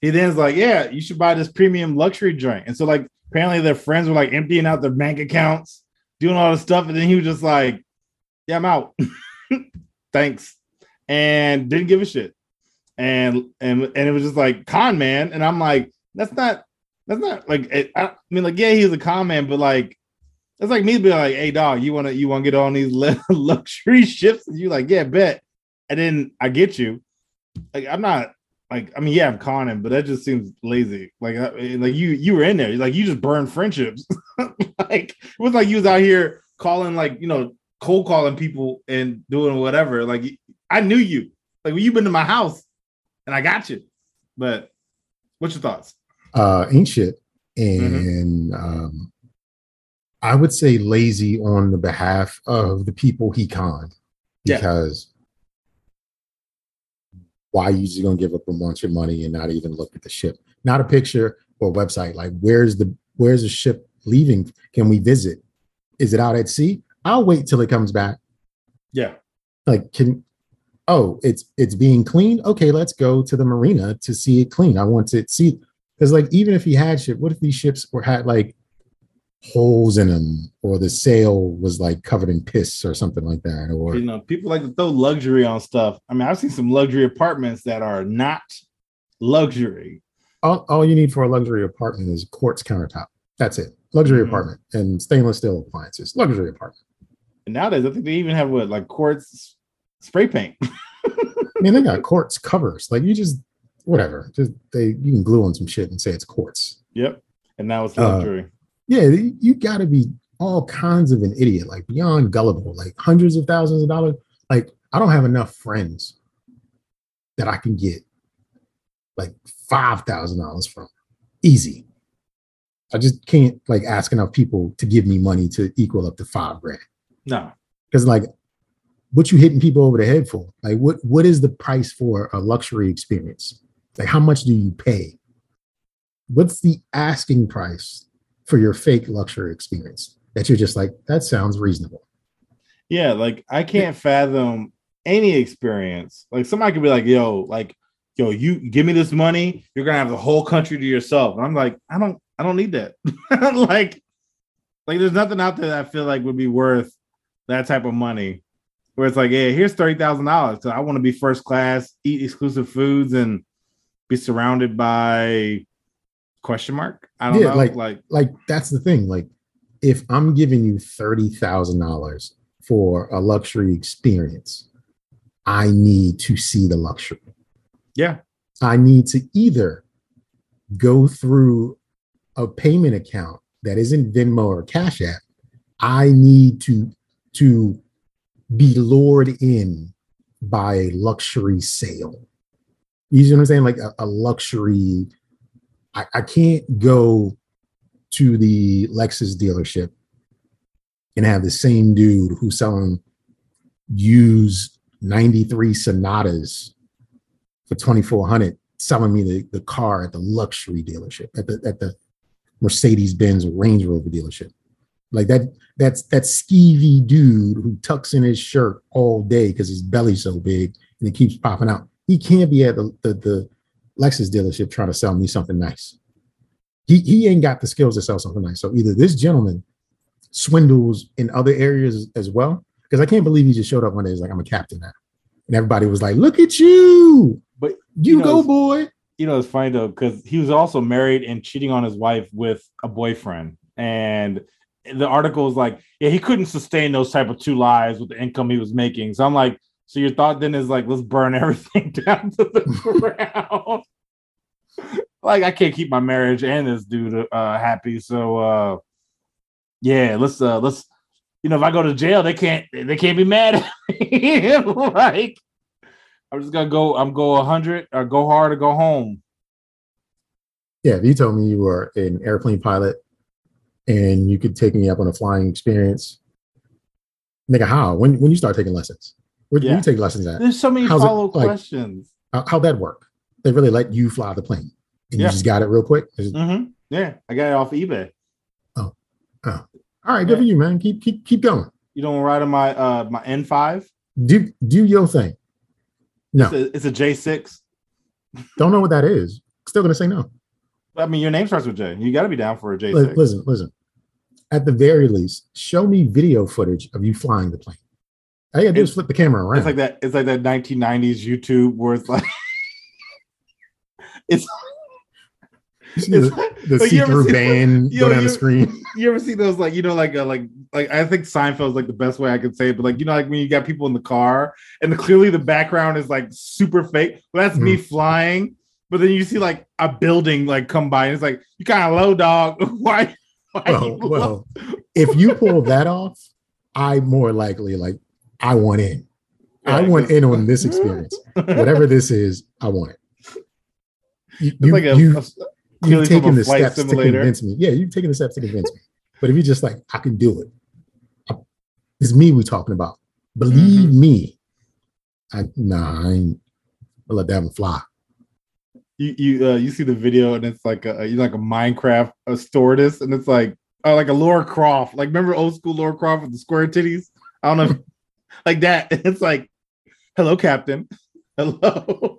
he then is like, "Yeah, you should buy this premium luxury joint." And so, like, apparently, their friends were like emptying out their bank accounts, doing all this stuff, and then he was just like, "Yeah, I'm out. Thanks," and didn't give a shit. And and and it was just like con man, and I'm like, that's not that's not like it, I, I mean, like, yeah, he's a con man, but like that's like me being like, "Hey, dog, you wanna you wanna get on these lu- luxury ships?" And you like, "Yeah, bet." And then I get you. Like, I'm not like, I mean, yeah, I'm conning, but that just seems lazy. Like, I, eh, like you you were in there, like you just burned friendships. like, it was like you was out here calling, like you know, cold calling people and doing whatever. Like, I knew you. Like, when you been to my house, and I got you. But what's your thoughts? Uh ain't shit. And um I would say lazy on the behalf of the people he conned Yeah. because why you just gonna give up a bunch of money and not even look at the ship? Not a picture or website. Like where's the where's the ship leaving? Can we visit? Is it out at sea? I'll wait till it comes back. Yeah, Like can oh it's it's being cleaned. Okay, let's go to the marina to see it clean. I want to see because like even if he had ship, what if these ships were had like holes in them or the sail was like covered in piss or something like that or you know, people like to throw luxury on stuff. I mean, I've seen some luxury apartments that are not luxury. all, all you need for a luxury apartment is quartz countertop that's it luxury Mhm. apartment and stainless steel appliances luxury apartment And nowadays, I think they even have what like quartz spray paint. i mean they got quartz covers. Like you just whatever. Just they you can glue on some shit and say it's quartz. Yep. And now it's Uh, luxury. yeah you got to be all kinds of an idiot like beyond gullible like hundreds of thousands of dollars. Like i don't have enough friends that i can get like five thousand dollars from. Easy. I just can't like ask enough people to give me money to equal up to five grand no. because like what you hitting people over the head for like what what is the price for a luxury experience like how much do you pay what's the asking price for your fake luxury experience that you're just like that sounds reasonable Yeah, like I can't fathom any experience. Like somebody could be like, "Yo, like, yo, you give me this money, you're gonna have the whole country to yourself." And I'm like, I don't, I don't need that. like, like there's nothing out there that I feel like would be worth that type of money. Where it's like, yeah, here's thirty thousand dollars. So I want to be first class, eat exclusive foods, and be surrounded by question mark. I don't Yeah, know, like- like like that's the thing like if i'm giving you $30000 for a luxury experience i need to see the luxury yeah, I need to either go through a payment account that isn't Venmo or Cash App. I need to to be lured in by a luxury sale. You see what I'm saying? Like a, a luxury. I, I can't go to the Lexus dealership and have the same dude who's selling used 93 Sonatas for 2400 selling me the, the car at the luxury dealership at the at the Mercedes Benz Range Rover dealership. Like that, that's that skeevy dude who tucks in his shirt all day because his belly's so big and it keeps popping out. He can't be at the, the, the Lexus dealership trying to sell me something nice. He, he ain't got the skills to sell something nice. So either this gentleman swindles in other areas as well, because I can't believe he just showed up one day. He's like, I'm a captain now. And everybody was like, look at you. But You, You know, go, boy. you know, it's funny though because he was also married and cheating on his wife with a boyfriend, and the article was like, yeah, he couldn't sustain those type of two lives with the income he was making. So I'm like, so your thought then is like, let's burn everything down to the ground. like I can't keep my marriage and this dude uh, happy, so uh, yeah, let's uh, let's you know if I go to jail, they can't they can't be mad at me. like I'm just gonna go. I'm go 100 or go hard or go home. Yeah, if you told me you were an airplane pilot and you could take me up on a flying experience, nigga, how? When when you start taking lessons? Where do Yeah. you take lessons at? There's so many How's it, follow like- questions. How, how'd that work? They really let you fly the plane and Yeah. you just got it real quick? Just- hmm Yeah, I got it off eBay. Oh, oh. All right, good for you, man. Keep keep keep going. You don't ride on my uh my N5. Do do your thing. No, It's a, it's a J6. don't know what that is. Still gonna say no. I mean, your name starts with J. You got to be down for a J6. Listen, listen. At the very least, show me video footage of you flying the plane. All you gotta do is flip the camera around. It's like that. It's like that 1990s YouTube where it's like it's. The, the like, you ever see-through see- band go down you- the screen. you ever see those like you know like uh, like like I think Seinfeld's like the best way I could say it, but like you know like when you got people in the car and the, clearly the background is like super fake. Well, that's me flying, but then you see like a building like come by and it's like you kind of low dog. Why? why Well, well, if you pull that off, I more likely like I want in. I want in on this experience. Whatever this is, I want it. You, It's you, like a, you, a- you've clearly from a taken the steps simulator. to convince me. Yeah, you've taken the steps to convince me. But if you're just like, I can do it, I- it's me we're talking about. Believe Mm-hmm. me. I nah, I ain't I'll let that one fly. You you uh, you see the video and it's like a you know, like a Minecraft a stewardess and it's like uh, like a Laura Croft. Like remember old school Laura Croft with the square titties? I don't know like that. It's like hello captain. Hello.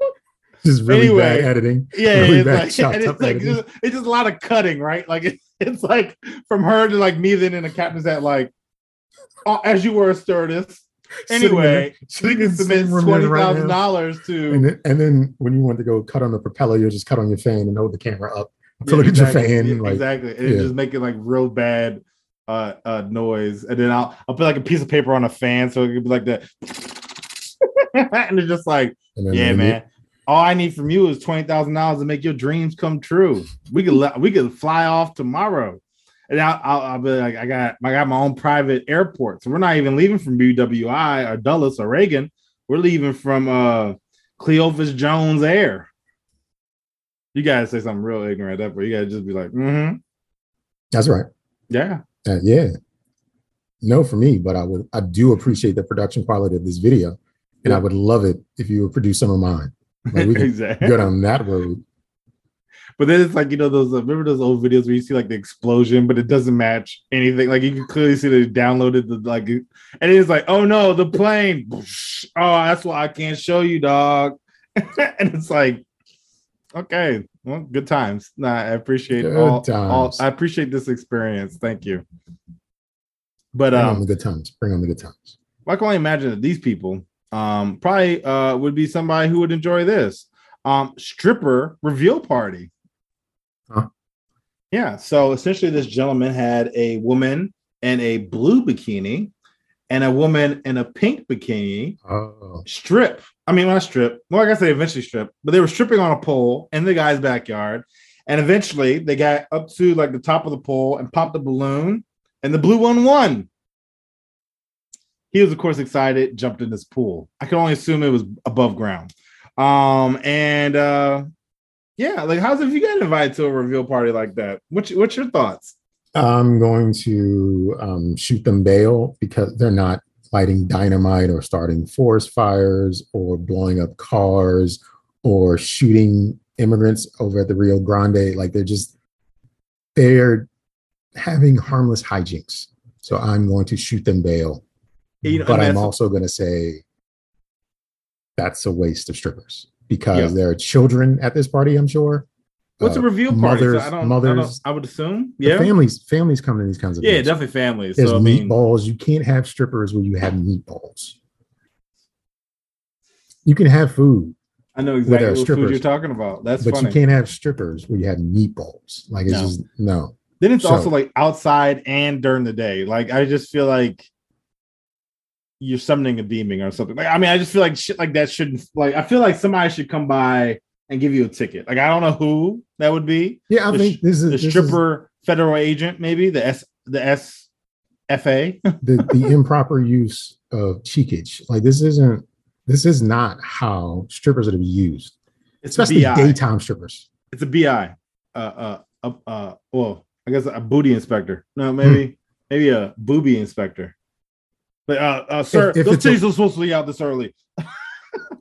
Just really Anyway, bad editing. yeah Really it's like, and it's like editing. just, it's just a lot of cutting right? Like it, it's like from her to like me then in the captain's hat like oh, as you were a stewardess anyway Sitting in can the submit same room twenty you're in right thousand dollars to And then, and then when you want to go cut on the propeller, you'll just cut on your fan and hold the camera up to Yeah, look exactly. at your fan. Yeah, like, exactly. And yeah. it's just making like real bad uh uh noise. And then I'll I'll put like a piece of paper on a fan so it could be like that. and it's just like, then yeah, you- man. All I need from you is twenty thousand dollars to make your dreams come true. We could we could fly off tomorrow. And I'll, I'll, I'll be like, I got I got my own private airport. So we're not even leaving from BWI or Dulles or Reagan. We're leaving from uh Cleophas Jones Air. You gotta say something real ignorant at that point. You gotta just be like, mm-hmm. That's right. Yeah. Uh, yeah. No, for me, but I would I do appreciate the production quality of this video. And I would love it if you would produce some of mine. Like we exactly. go down that road. But then it's like you know those uh, remember those old videos where you see like the explosion, but it doesn't match anything. Like you can clearly see they downloaded the like, and it's like, oh no, the plane. Oh, that's why I can't show you, dog. and it's like, okay, well, good times. Nah, I appreciate Good all, all. I appreciate this experience. Thank you. But Bring on um, the good times. Bring on the good times. I can only imagine that these people um probably uh would be somebody who would enjoy this. Um stripper reveal party. Huh. Yeah, so essentially this gentleman had a woman in a blue bikini and a woman in a pink bikini Oh, strip. I mean, not strip. Well, I say, eventually strip, but they were stripping on a pole in the guy's backyard. And eventually they got up to like the top of the pole and popped a balloon, and the blue one won. He was, of course, excited, jumped in this pool. I can only assume it was above ground. Um, and uh yeah, like how's if you get invited to a reveal party like that? What's what's your thoughts? I'm going to um, shoot them bail because they're not lighting dynamite or starting forest fires or blowing up cars or shooting immigrants over at the Rio Grande. Like they're just they're having harmless hijinks. So I'm going to shoot them bail. You know, but I'm also going to say that's a waste of strippers because Yeah. there are children at this party, I'm sure. What's Uh, a reveal party? So Mothers, I don't, I mothers, I, would assume. Yeah. families, families come to these kinds of Yeah, events. definitely families. There's So I mean, meatballs. You can't have strippers when you have meatballs. You can have food, I know exactly what food you're talking about. That's but funny. you can't have strippers when you have meatballs. Like it's No. just no. Then it's So- also like outside and during the day. Like I just feel like you're summoning a demon or something. Like I mean, I just feel like shit like that shouldn't. Like I feel like somebody should come by and give you a ticket. Like I don't know who that would be. Yeah, I The think this is The this is stripper federal agent, maybe the S the S F A. the, the improper use of cheekage. Like this isn't this is not how strippers are to be used, It's especially daytime strippers. It's a BI. Uh, uh, uh, uh, well, I guess a booty inspector. No, maybe, maybe a booby inspector. But uh, uh sir, If- if those it's a- are supposed to be out this early.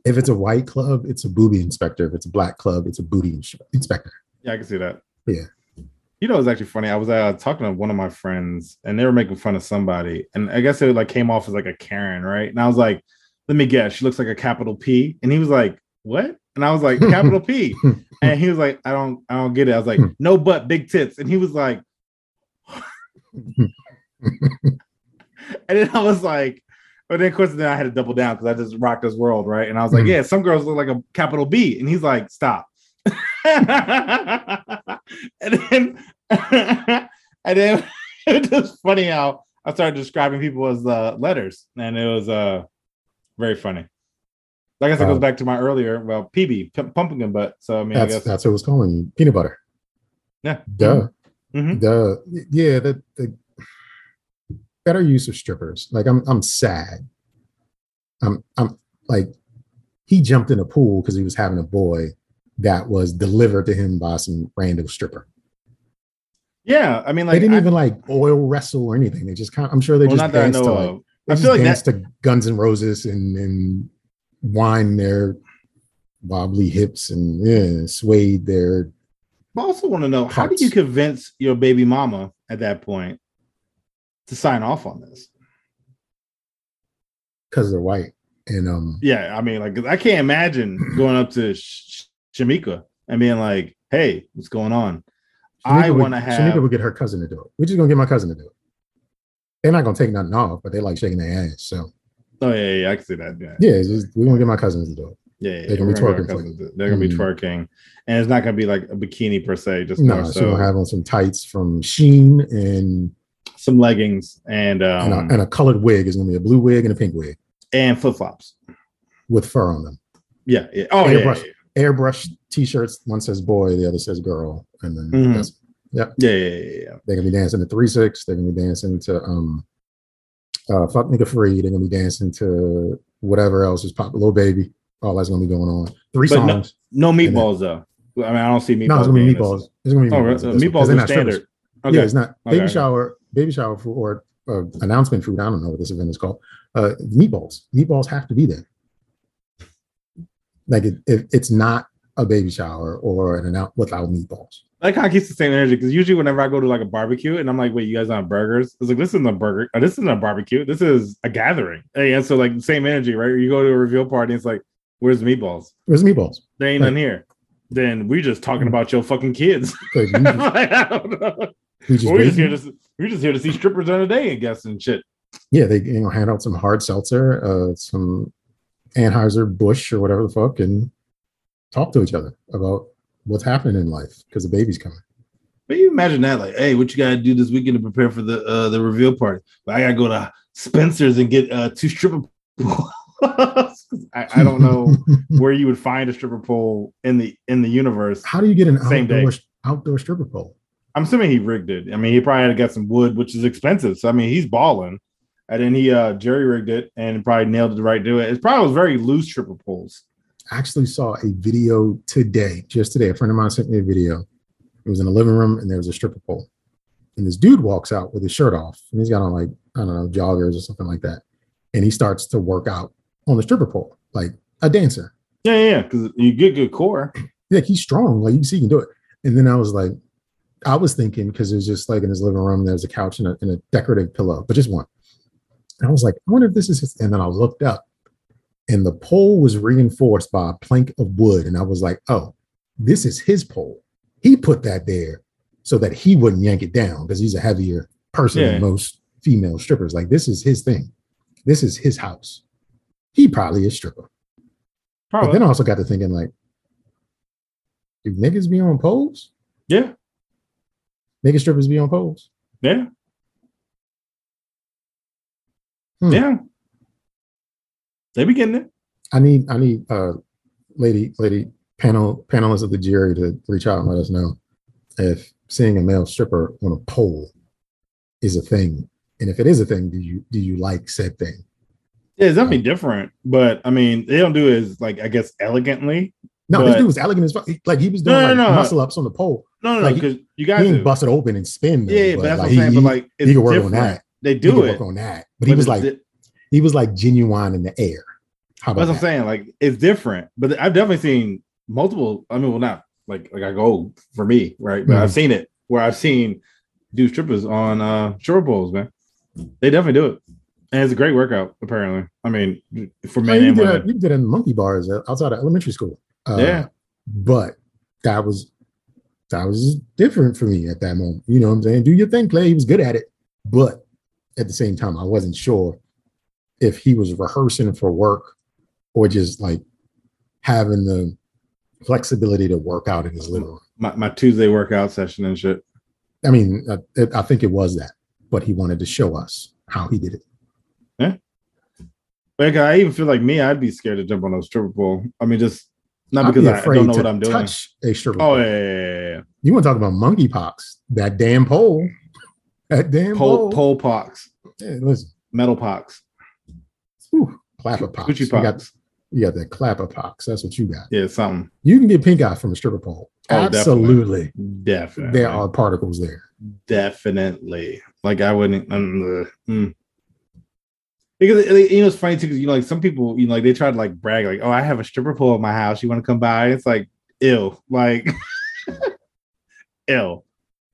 If it's a white club, it's a booby inspector. If it's a black club, it's a booty ins- inspector. Yeah, I can see that. Yeah. You know, it's actually funny. I was uh, talking to one of my friends, and they were making fun of somebody, and I guess it like came off as like a Karen, right? And I was like, "Let me guess, she looks like a capital P," and he was like, "What?" And I was like, "Capital P," and he was like, "I don't, I don't get it." I was like, "No butt, big tits," and he was like, and then I was like, but then of course then I had to double down because I just rocked this world, right? And I was like, Mhm. yeah, some girls look like a capital B, and he's like, stop. and then and then it was just funny how I started describing people as uh, letters, and it was uh very funny. I guess it goes Uh, back to my earlier, well, PB, p- pumpkin butt. So I mean, I That's guess that's what it was calling you. Peanut butter. yeah, Duh. Mhm. Duh. Yeah, the, the better use of strippers. Like I'm I'm sad. I'm I'm like he jumped in a pool because he was having a boy that was delivered to him by some random stripper. yeah. I mean, like they didn't I- even like oil wrestle or anything. They just kind of, I'm sure they well, just not that I danced know to like, I feel like that. to Guns N' Roses and and whined their wobbly hips and yeah, swayed their I also want to know how do you convince your baby mama at that point to sign off on this? because they're white. And um Yeah, I mean, like I can't imagine going up to Sh- Shamika and being like, "Hey, what's going on?" I want to have. Shanika would get her cousin to do it. We're just gonna get my cousin to do it. They're not gonna take nothing off, but they like shaking their ass. So oh yeah, yeah, I can see that. Yeah, yeah, just, we're gonna get my cousins to do it. yeah, yeah, They're gonna be gonna twerking get our for cousins to- They're gonna be twerking, and it's not gonna be like a bikini per se, just No, more she's so gonna have on some tights from Shein and some leggings and um and, a, and a colored wig. is gonna be a blue wig and a pink wig and flip flops. with fur on them. Yeah, yeah. Oh yeah, yeah, Airbrush. Airbrush t-shirts. One says boy, the other says girl, and then Mhm. that's, yeah, yeah, yeah, yeah, yeah. they're gonna be dancing to three six. They're gonna be dancing to um, uh, fuck nigga free. They're gonna be dancing to whatever else is pop, little baby. All that's gonna be going on. Three But no- songs. No meatballs though. I mean, I don't see meatballs. No, it's gonna be meatballs. It's gonna be Oh, meatballs. really? at this one, 'cause meatballs they're are not strippers. standard. Okay. Yeah, it's not Okay. baby shower, baby shower food or uh, announcement food. I don't know what this event is called. Uh, meatballs. Meatballs have to be there. Like it, it, it's not a baby shower or an announce without meatballs. That kind of keeps the same energy because usually whenever I go to like a barbecue and I'm like, wait, you guys on burgers? It's like this isn't a burger. uh, this isn't a barbecue. This is a gathering. Hey, and so like same energy, right? You go to a reveal party, it's like, where's the meatballs? Where's meatballs? There ain't none here. Then we just talking about your fucking kids. Like, just, Like, I don't know. We just we're just here to we're just here to see strippers on a day and guests and shit. yeah, they you know hand out some hard seltzer, uh, some Anheuser Busch or whatever the fuck, and talk to each other about what's happening in life because the baby's coming. But you imagine that, like, hey, what you gotta do this weekend to prepare for the uh the reveal party? Like, I gotta go to Spencer's and get uh two stripper poles. I, I don't know where you would find a stripper pole in the in the universe. How do you get an Same day. outdoor outdoor stripper pole? I'm assuming he rigged it. I mean, he probably had to get some wood, which is expensive. So I mean, he's balling. And then he uh jerry rigged it and probably nailed it right to it. It probably was very loose stripper poles. I actually saw a video today, just today. A friend of mine sent me a video. It was in the living room and there was a stripper pole. And this dude walks out with his shirt off and he's got on like, I don't know, joggers or something like that. And he starts to work out on the stripper pole, like a dancer. Yeah, yeah, because you get good core. Like he's strong. Like you can see he can do it. And then I was like, I was thinking because it was just like in his living room, there was a couch and a, and a decorative pillow, but just one. And I was like, I wonder if this is his. And then I looked up and the pole was reinforced by a plank of wood. And I was like, oh, this is his pole. He put that there so that he wouldn't yank it down because he's a heavier person Yeah. than most female strippers. Like, this is his thing. This is his house. He probably is stripper. But then I also got to thinking, like, do niggas be on poles? yeah. Nigga strippers be on poles? Yeah. Hmm. Yeah. They be getting it. I need I need uh lady lady panel panelists of the jury to reach out and let us know if seeing a male stripper on a pole is a thing. And if it is a thing, do you do you like said thing? Yeah, it's definitely different. But I mean, they don't do it as like I guess elegantly. No, this dude was elegant as fuck. Like he was doing No, no, like no. muscle ups on the pole. No, no, Like, no, because you He got to. bust it open and spin. though, Yeah, but that's what I'm he, saying. But like, he could work on that. They do could it. work on that. But he was like di- he was like genuine in the air. How about That's what I'm saying. Like it's different, but I've definitely seen multiple. I mean, well, not like like I go for me, right? But Mhm. I've seen it where I've seen do strippers on uh short poles, man. They definitely do it, and it's a great workout. Apparently, I mean, for Oh, men you, did women. you did it in monkey bars outside of elementary school. Uh, Yeah. But that was that was different for me at that moment. You know what I'm saying? Do your thing, Clay. He was good at it. But at the same time, I wasn't sure if he was rehearsing for work or just like having the flexibility to work out in his living room. My, my Tuesday workout session and shit. I mean, I, I think it was that, but he wanted to show us how he did it. Yeah. Like I even feel like me, I'd be scared to jump on a stripper pole. I mean, just not because be I, I afraid don't know to what I'm doing. touch a stripper. Oh yeah, yeah, yeah. You want to talk about monkeypox? That damn pole. That damn Pole pole. pole pox, Yeah, listen, metal pox, whew, clapper pox. Gucci You got, you got that clapper pox. That's what you got. Yeah, something. You can get pink eye from a stripper pole. Oh, definitely. Absolutely. Definitely. There are particles there. Definitely. Like I wouldn't. Um, uh, mm. Because you know it's funny too, because you know, like some people, you know, like they try to like brag, like, "Oh, I have a stripper pole at my house. You want to come by?" It's like, ill, like, ill,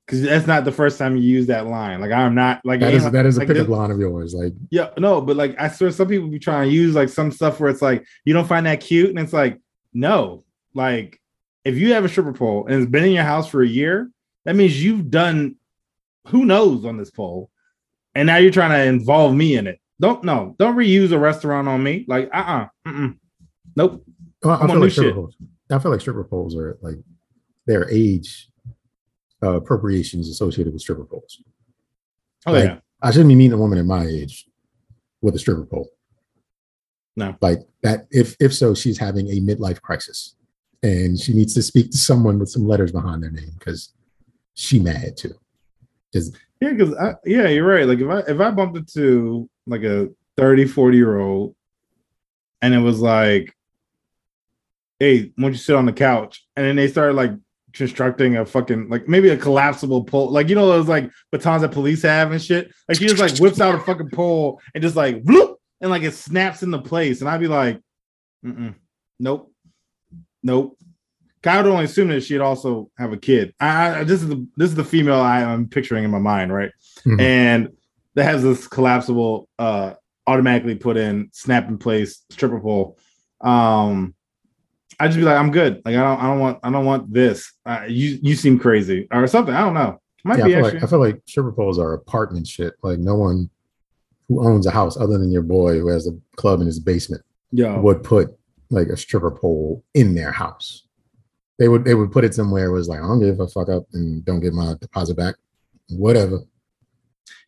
because that's not the first time you use that line. Like, I'm not like That is like- that is a like pickup line of yours. Like Yeah, no, but like I swear, some people be trying to use like some stuff where it's like you don't find that cute, and it's like no, like if you have a stripper pole and it's been in your house for a year, that means you've done who knows on this pole, and now you're trying to involve me in it. Don't no, don't reuse a restaurant on me. Like uh uh nope. well, I feel like stripper poles. I feel like stripper poles are like their age uh, appropriations associated with stripper poles. Oh Like, yeah, I shouldn't be meeting a woman at my age with a stripper pole. No. Like that, if if so, she's having a midlife crisis and she needs to speak to someone with some letters behind their name because she mad too. Because yeah, because yeah, you're right. Like if I if I bumped into like a 30, 40 year old, and it was like, hey, why don't you sit on the couch? And then they started like constructing a fucking like maybe a collapsible pole, like you know those like batons that police have and shit. Like he just like whips out a fucking pole and just like bloop, and like it snaps into place, and I'd be like, Mm-mm, nope, nope. I would only assume that she'd also have a kid. I, I this is the this is the female I am picturing in my mind, right? Mhm. And that has this collapsible, uh, automatically put in, snap in place stripper pole. Um, I just be like, I'm good. Like I don't, I don't want, I don't want this. Uh, you, you seem crazy or something. I don't know. Might yeah, I be feel like I feel like stripper poles are apartment shit. Like no one who owns a house other than your boy who has a club in his basement Yo, would put like a stripper pole in their house. They would they would put it somewhere it was like, I don't give a fuck up and don't get my deposit back. Whatever.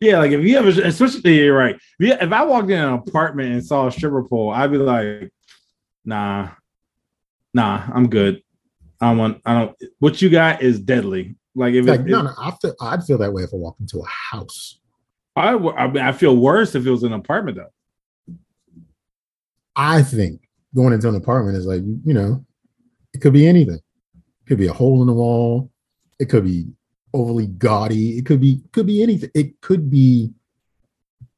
Yeah. Like if you ever, especially you're right. If, you, if I walked in an apartment and saw a stripper pole, I'd be like, nah, nah, I'm good. I don't want. I don't. What you got is deadly. Like if Like, it, no, no, I feel I'd feel that way if I walked into a house. I mean, I feel worse if it was an apartment though. I think going into an apartment is like, you, you know, it could be anything. It could be a hole in the wall. It could be overly gaudy. It could be could be anything. It could be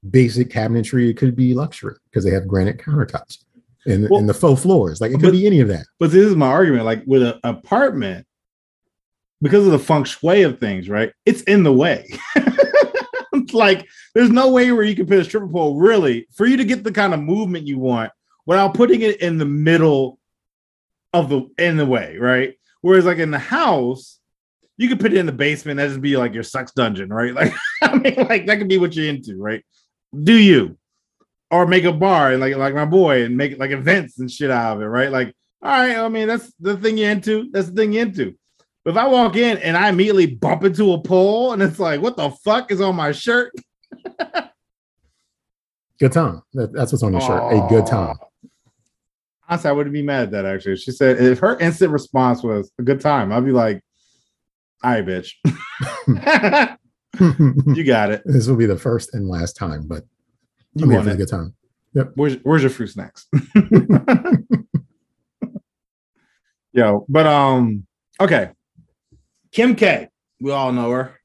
basic cabinetry. It could be luxury because they have granite countertops and, Well, and the faux floors. Like it but- could be any of that. But this is my argument. Like with an apartment, because of the feng shui of things, right? It's in the way. Like there's no way where you can put a stripper pole really for you to get the kind of movement you want without putting it in the middle of the in the way, right? Whereas like in the house, you could put it in the basement, that just be like your sex dungeon, right? Like I mean, like that could be what you're into, right? Do you? Or make a bar and like like my boy and make like events and shit out of it, right? Like, all right, I mean, that's the thing you're into. That's the thing you're into. But if I walk in and I immediately bump into a pole and it's like, what the fuck is on my shirt? Good time. That- that's what's on your shirt. A good time. Honestly, I wouldn't be mad at that actually. She said if her instant response was a good time, I'd be like, all right, bitch. you got it. this will be the first and last time, but You I'm want a good time. Where's where's your fruit snacks? Yo, but um, okay. Kim K, we all know her.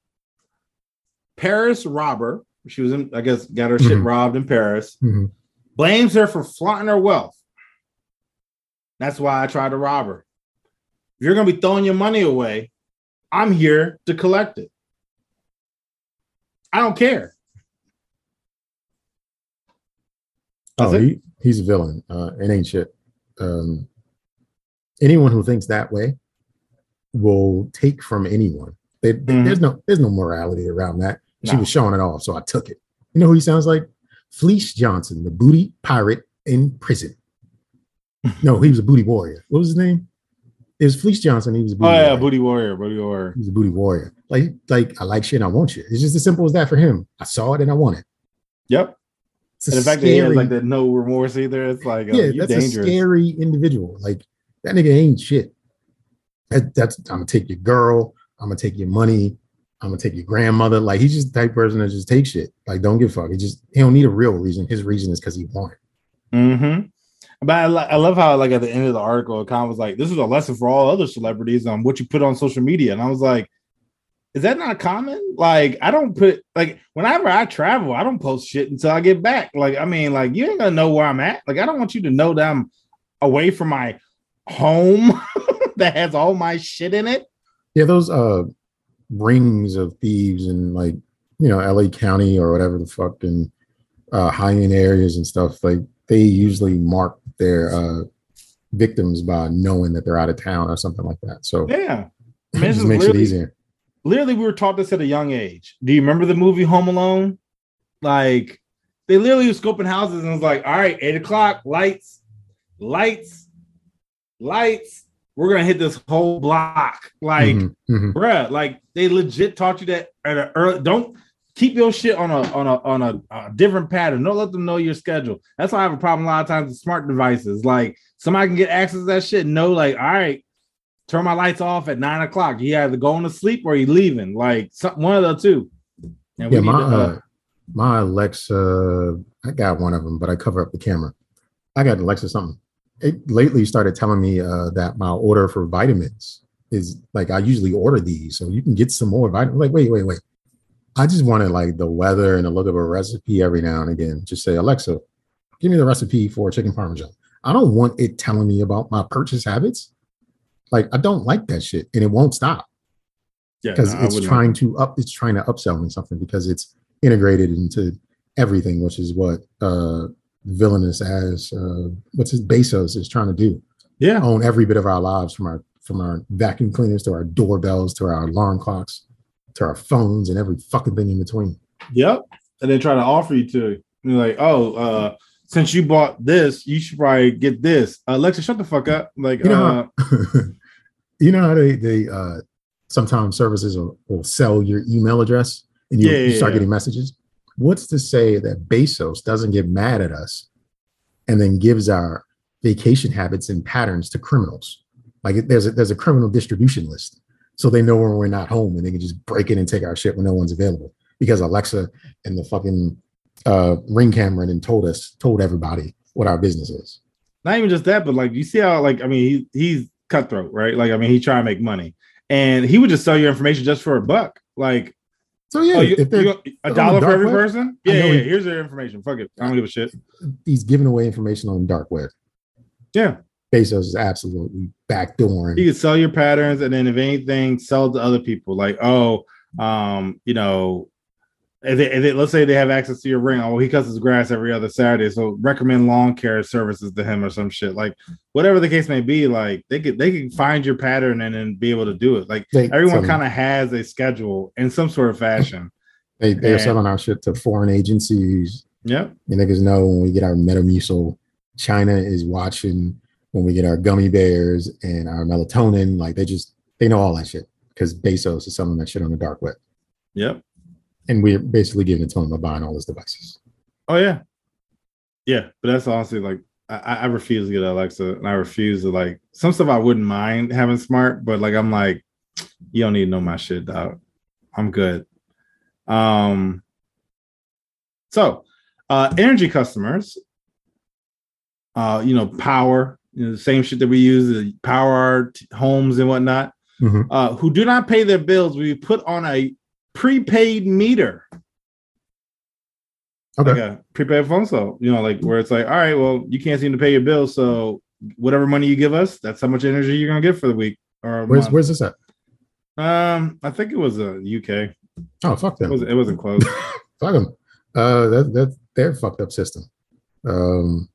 Paris robber. She was in, I guess, got her shit Mhm. robbed in Paris. Mhm. Blames her for flaunting her wealth. That's why I tried to rob her. If you're gonna be throwing your money away, I'm here to collect it. I don't care. Oh, That's it? he, he's a villain. Uh, it ain't shit. Um, anyone who thinks that way will take from anyone. They, they- Mhm. There's no there's no morality around that. She No. was showing it off, so I took it. You know who he sounds like? Fleece Johnson, the booty pirate in prison. no, he was a booty warrior. What was his name? It was Fleece Johnson. He was a Oh booty yeah, warrior. booty warrior, booty warrior. He was a booty warrior. Like like I like shit. I want shit. It's just as simple as that for him. I saw it and I want it. Yep. It's And the fact that he has like that no remorse either, it's like uh, yeah, that's a dangerous. scary individual. Like that nigga ain't shit. That, that's I'm gonna take your girl. I'm gonna take your money. I'm gonna take your grandmother. Like he's just the type of person that just takes shit. Like don't give a fuck. He just he don't need a real reason. His reason is because he want it. But I, I love how like at the end of the article, it kind of was like, "This is a lesson for all other celebrities on what you put on social media." And I was like, "Is that not common? Like, I don't put like whenever I travel, I don't post shit until I get back. Like, I mean, like you ain't gonna know where I'm at. Like, I don't want you to know that I'm away from my home that has all my shit in it. Yeah, those uh rings of thieves and like you know LA County or whatever the fuck and uh high end areas and stuff, like they usually mark their uh victims by knowing that they're out of town or something like that. So Yeah, it just makes it literally- easier. literally we were taught this at a young age. Do you remember the movie Home Alone? Like they literally were scoping houses and it was like, all right, eight o'clock, lights, lights, lights. We're gonna hit this whole block. Like, Mhm, mhm. bruh, like they legit taught you that at an early don't keep your shit on a on a on a, a different pattern. Don't let them know your schedule. That's why I have a problem a lot of times with smart devices. Like somebody can get access to that shit and know, like, all right, turn my lights off at nine o'clock. You either going to sleep or you leaving. Like some, one of the two. And Yeah, my to, uh, my Alexa, I got one of them, but I cover up the camera. I got Alexa something. It lately started telling me uh, that my order for vitamins is like I usually order these, so you can get some more vitamins. Like, wait, wait, wait. I just wanted like the weather and a look of a recipe every now and again. Just say, Alexa, give me the recipe for chicken parmesan. I don't want it telling me about my purchase habits. Like, I don't like that shit, and it won't stop yeah, because no, it's trying to up it's trying to upsell me something because it's integrated into everything which is what uh villainous as uh what's his bezos is trying to do Yeah, own every bit of our lives from our from our vacuum cleaners to our doorbells to our alarm clocks to our phones and every fucking thing in between Yep. And they try to offer you to like, oh, uh, since you bought this, you should probably get this. Uh, Alexa, shut the fuck up. Like, You know uh, how- you know how they they uh sometimes services will, will sell your email address and you, Yeah, you start yeah. getting messages what's to say that bezos doesn't get mad at us and then gives our vacation habits and patterns to criminals like there's a, there's a criminal distribution list so they know when we're not home and they can just break in and take our shit when no one's available because alexa and the fucking uh ring camera and told us told everybody what our business is not even just that, but like you see how like I mean he he's cutthroat, right? Like I mean he's trying to make money, and he would just sell your information just for a buck. Like so yeah oh, you, if you a dollar for every web? person. Yeah, yeah. he- Here's their information. Fuck it. I don't give a shit. he's giving away information on the dark web. Yeah. Bezos is absolutely backdooring. You can sell your patterns, and then if anything, sell to other people. Like, oh, um, you know, if they, if they, let's say they have access to your ring. Oh, he cuts his grass every other Saturday, so recommend lawn care services to him or some shit. Like, whatever the case may be, like they could they could find your pattern and then be able to do it. Like They- everyone so kind of has a schedule in some sort of fashion. They they're and- selling our shit to foreign agencies. Yep. You niggas know when we get our Metamucil, China is watching when we get our gummy bears and our melatonin. Like they just they know all that shit because Bezos is selling that shit on the dark web, Yep. and we're basically giving it to him by buying all his devices. Oh yeah, yeah. But that's honestly like I, I I refuse to get Alexa, and I refuse to like some stuff I wouldn't mind having smart, but like I'm like, you don't need to know my shit, dog. I'm good. Um. So, uh, energy customers, uh, you know, power, you know, the same shit that we use, the power our homes and whatnot, Mhm. uh, who do not pay their bills, we put on a prepaid meter Okay, like a prepaid phone so you know like where it's like all right well you can't seem to pay your bill so whatever money you give us that's how much energy you're gonna get for the week or where's month. where's this at? um i think it was a uk Oh fuck it them. was it wasn't close fuck them. Uh, that that's their fucked up system. Um,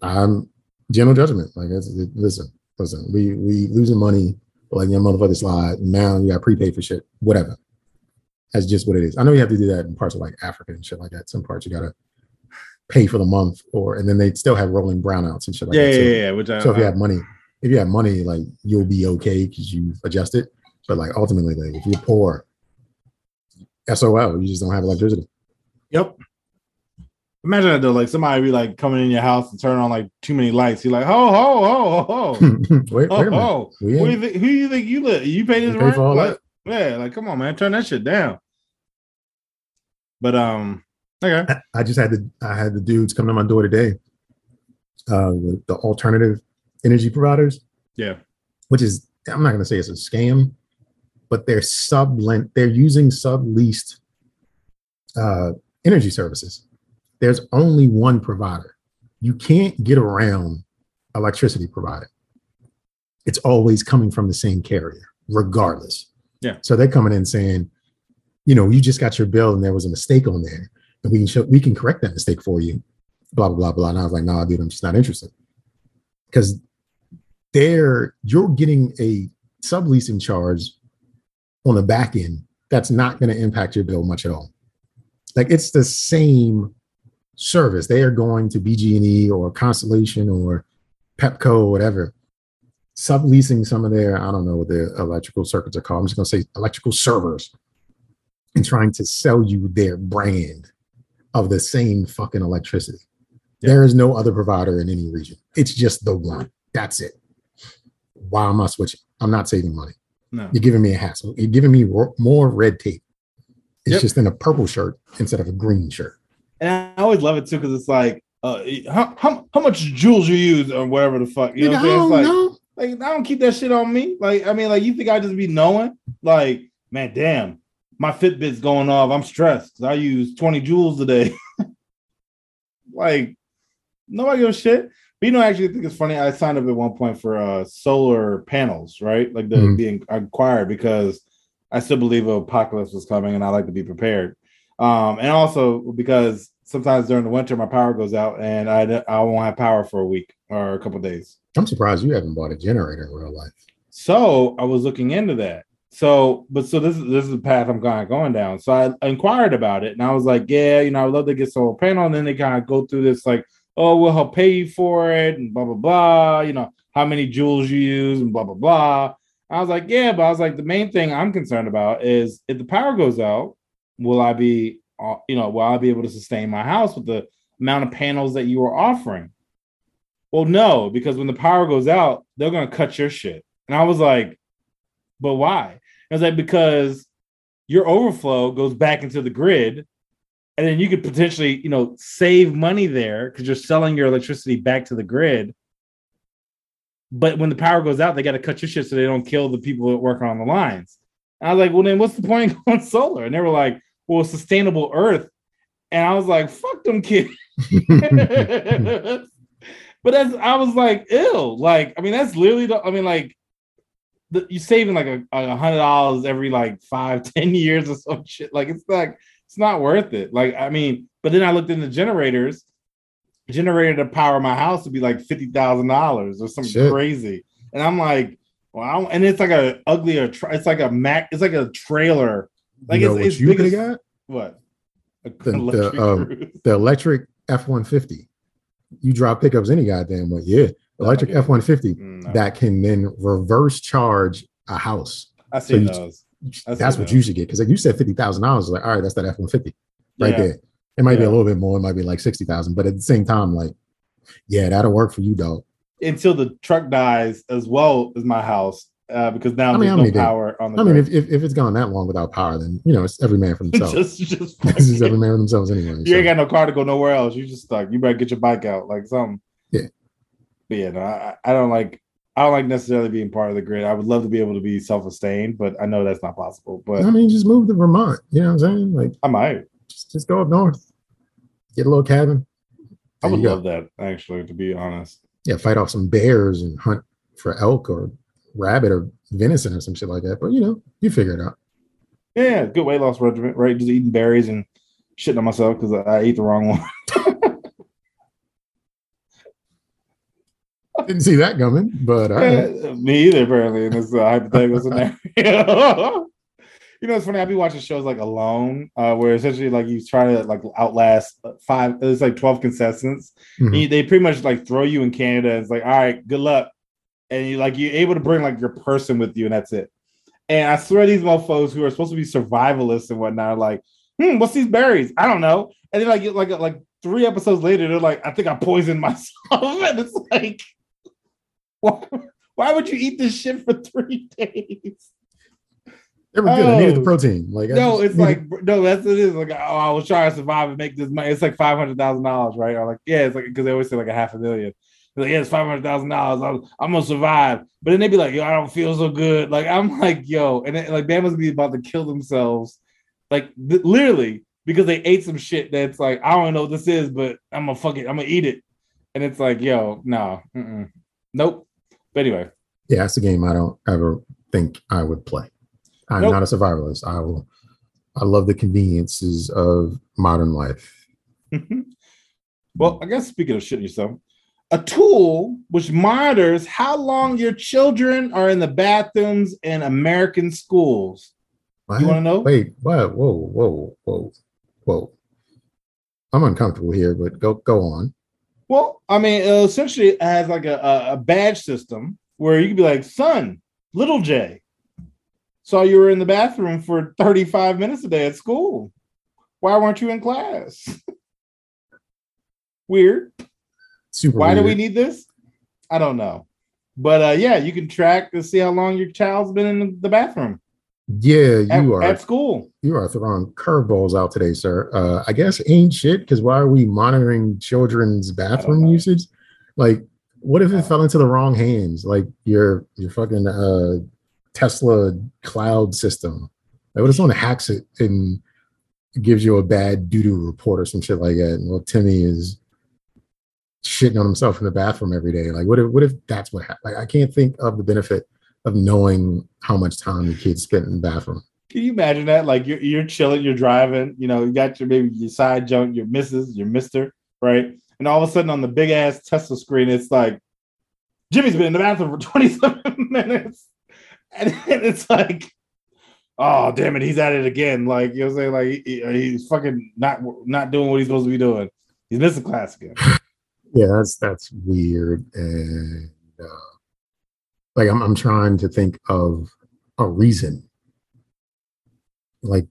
I'm general judgment. Like, it's, it, listen, listen. We we losing money like your motherfucker slide. Now you got prepaid for shit. Whatever. That's just what it is. I know you have to do that in parts of like Africa and shit like that. Some parts you gotta pay for the month, or and then they still have rolling brownouts and shit like yeah, that. yeah, So- yeah, yeah, which I, so if you have money, if you have money, like you'll be okay because you adjust it. But like ultimately, like if you're poor, SOL, you just don't have electricity. yep imagine that though like somebody be like coming in your house and turn on like too many lights. You're like ho ho ho ho ho. Wait, ho wait ho. Who, ain't- you think, who you think you live you pay this rent? for all like, yeah like come on man. Turn that shit down. But um okay. I, I just had the I had the dudes come to my door today. Uh, the, the alternative energy providers, yeah. Which is I'm not going to say it's a scam, but they're sub they're using subleased uh, energy services. There's only one provider. You can't get around electricity provider. It's always coming from the same carrier, regardless. Yeah. So they're coming in saying, you know, you just got your bill and there was a mistake on there, and we can show we can correct that mistake for you. Blah blah blah blah. And I was like, no, dude, I'm just not interested because they're you're getting a subleasing charge on the back end that's not going to impact your bill much at all. Like it's the same service. They are going to BG&E or Constellation or Pepco or whatever, subleasing some of their I don't know what their electrical circuits are called. I'm just going to say electrical servers and trying to sell you their brand of the same fucking electricity. There is no other provider in any region. It's just the one. That's it. Why am I switching? I'm not saving money. no You're giving me a hassle. You're giving me more red tape. It's Yep. just in a purple shirt instead of a green shirt. And I always love it too because it's like, uh, how, how how much joules you use or whatever the fuck. You know what I'm saying? It's know. like, like I don't keep that shit on me. Like, I mean, like you think I just be knowing? Like, man, damn, my Fitbit's going off. I'm stressed. I use 20 joules a day. like, nobody gives a shit. But you know, I actually think it's funny. I signed up at one point for uh solar panels, right? Like the Mhm. being acquired because I still believe an apocalypse was coming and I like to be prepared. Um, and also because sometimes during the winter my power goes out and I I won't have power for a week or a couple days. I'm surprised you haven't bought a generator in real life. So I was looking into that. So, but so this is this is the path I'm kind of going down. So I inquired about it, and I was like, yeah, you know, I love to get solar panel. And then they kind of go through this, like, oh, we'll help pay you for it, and blah blah blah. You know, how many joules you use, and blah blah blah. I was like, yeah, but I was like, the main thing I'm concerned about is if the power goes out, will I be, uh, you know, will I be able to sustain my house with the amount of panels that you are offering? Well, no, because when the power goes out, they're gonna cut your shit. And I was like, but why? I was like, because your overflow goes back into the grid, and then you could potentially, you know, save money there because you're selling your electricity back to the grid. But when the power goes out, they got to cut your shit so they don't kill the people that work on the lines. And I was like, well, then what's the point going solar? And they were like, well, sustainable Earth. And I was like, fuck them kids. But as I was like, ill. Like, I mean, that's literally the. I mean, like, the, you're saving like a, a hundred dollars every like five, ten years or some shit. Like, it's like it's not worth it. Like, I mean, but then I looked into generators. Generator to power my house would be like fifty thousand dollars or something Shit. crazy, and I'm like, wow. And it's like a uglier. Tra- it's like a Mac. It's like a trailer. Like you know it's, what it's you could have got? What? The- the, electric um. The electric F one fifty. You drop pickups any goddamn way. Yeah, electric F one fifty Mm, that can then reverse charge a house. I so see you- those. I see That's what you should get because like you said fifty thousand dollars. Like all right, that's that F one fifty right Yeah. there. It might be a little bit more. It might be like sixty thousand, but at the same time, like yeah, that'll work for you, dog. Until the truck dies as well as my house, uh, because now I mean, there's no power on the I mean, grid. if, if, if it's gone that long without power, then you know it's every man for themselves. just, just every man for themselves anyway. you so. ain't got no car to go nowhere else. You just stuck. You better get your bike out, like something. Yeah. But yeah, no, I, I don't like. I don't like necessarily being part of the grid. I would love to be able to be self-sustained, but I know that's not possible. But I mean, just move to Vermont. You know what I'm saying? Like, I might. just, just go up north, get a little cabin. I would love that actually, to be honest. Yeah, fight off some bears and hunt for elk or rabbit or venison or some shit like that. But you know, you figure it out. Yeah, good weight loss regimen, right? Just eating berries and shitting on myself because I, I ate the wrong one. Didn't see that coming, but right. Uh, Me either, apparently, in this uh, hypothetical scenario. you know, it's funny. I be watching shows like Alone, uh, where essentially like you try to like outlast five. It's like twelve contestants. Mhm. And you- they pretty much like throw you in Canada. It's like, all right, good luck, and you like you're able to bring like your person with you, and that's it. And I swear these mofos who are supposed to be survivalists and whatnot are like, hmm, what's these berries? I don't know. And then like like like three episodes later, they're like, I think I poisoned myself, and it's like, why, why would you eat this shit for three days? They were good. I needed the Oh. protein. Like, No, it's needed- like no, that's what it is. Like, oh, I was trying to survive and make this money. It's like five hundred thousand dollars, right? Or like, yeah, it's like because they always say like a half a million. They're like, yeah, it's five hundred thousand dollars. I'm, gonna survive. But then they'd be like, yo, I don't feel so good. Like, I'm like, yo, and then, like Bama's be about to kill themselves, like th- literally because they ate some shit that's like, I don't know what this is, but I'm gonna fuck it. I'm gonna eat it. And it's like, yo, no, nope. But anyway, yeah, that's a game I don't ever think I would play. I'm Nope. not a survivalist. I will. I love the conveniences of modern life. well, I guess speaking of shitting yourself, a tool which monitors how long your children are in the bathrooms in American schools. What? You want to know? Wait, what? Whoa, whoa, whoa, whoa. I'm uncomfortable here, but go go on. Well, I mean, uh, essentially, it has like a, a, a badge system where you can be like, son, little J, saw you were in the bathroom for 35 minutes a day at school. Why weren't you in class? Weird. Super. Why do we need this? I don't know. But uh, yeah, you can track to see how long your child's been in the bathroom Yeah, at, you are. at school. You are throwing curveballs out today, sir. Uh, I guess ain't shit because why are we monitoring children's bathroom usage? Like, what if it fell into the wrong hands? Like your your fucking uh, Tesla cloud system. Like, what if someone hacks it and gives you a bad doo doo report or some shit like that? And well, Timmy is shitting on himself in the bathroom every day. Like, what if what if that's what happened? Like, I can't think of the benefit of knowing how much time your kids spent in the bathroom. Can you imagine that? Like you're you're chilling, you're driving, you know, you got your maybe your side junk, your missus, your mister, right? And all of a sudden on the big ass Tesla screen, it's like Jimmy's been in the bathroom for 27 minutes. And it's like, oh damn it, he's at it again. Like you know what I'm saying? Like he- he's fucking not not doing what he's supposed to be doing. He's missing class again. Yeah that's that's weird and uh, like I'm, I'm trying to think of a reason like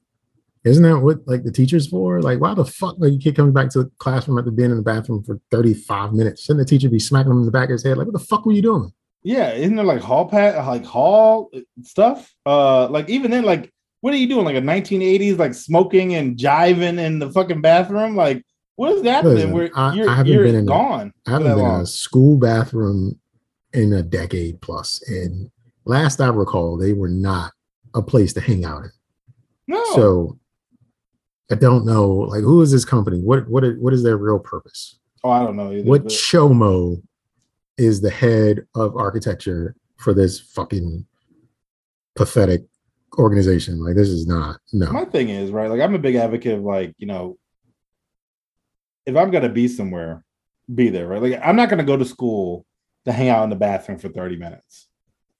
isn't that what like the teacher's for like why the fuck like you kid comes back to the classroom after being in the bathroom for 35 minutes shouldn't the teacher be smacking him in the back of his head like what the fuck were you doing Yeah, isn't there like hall pat like hall stuff? Uh like even then, like what are you doing? Like a 1980s, like smoking and jiving in the fucking bathroom? Like what is that? Listen, Where I- you're, I haven't been in a- gone. i haven't been in a school bathroom in a decade plus and last i recall they were not a place to hang out in No. So I don't know, like, who is this company? What what is, what is their real purpose? oh, I don't know either. What but- chomo is the head of architecture for this fucking pathetic organization. Like this is not no. My thing is right. Like I'm a big advocate of like you know, if I'm gonna be somewhere, be there. Right. Like I'm not gonna go to school to hang out in the bathroom for 30 minutes.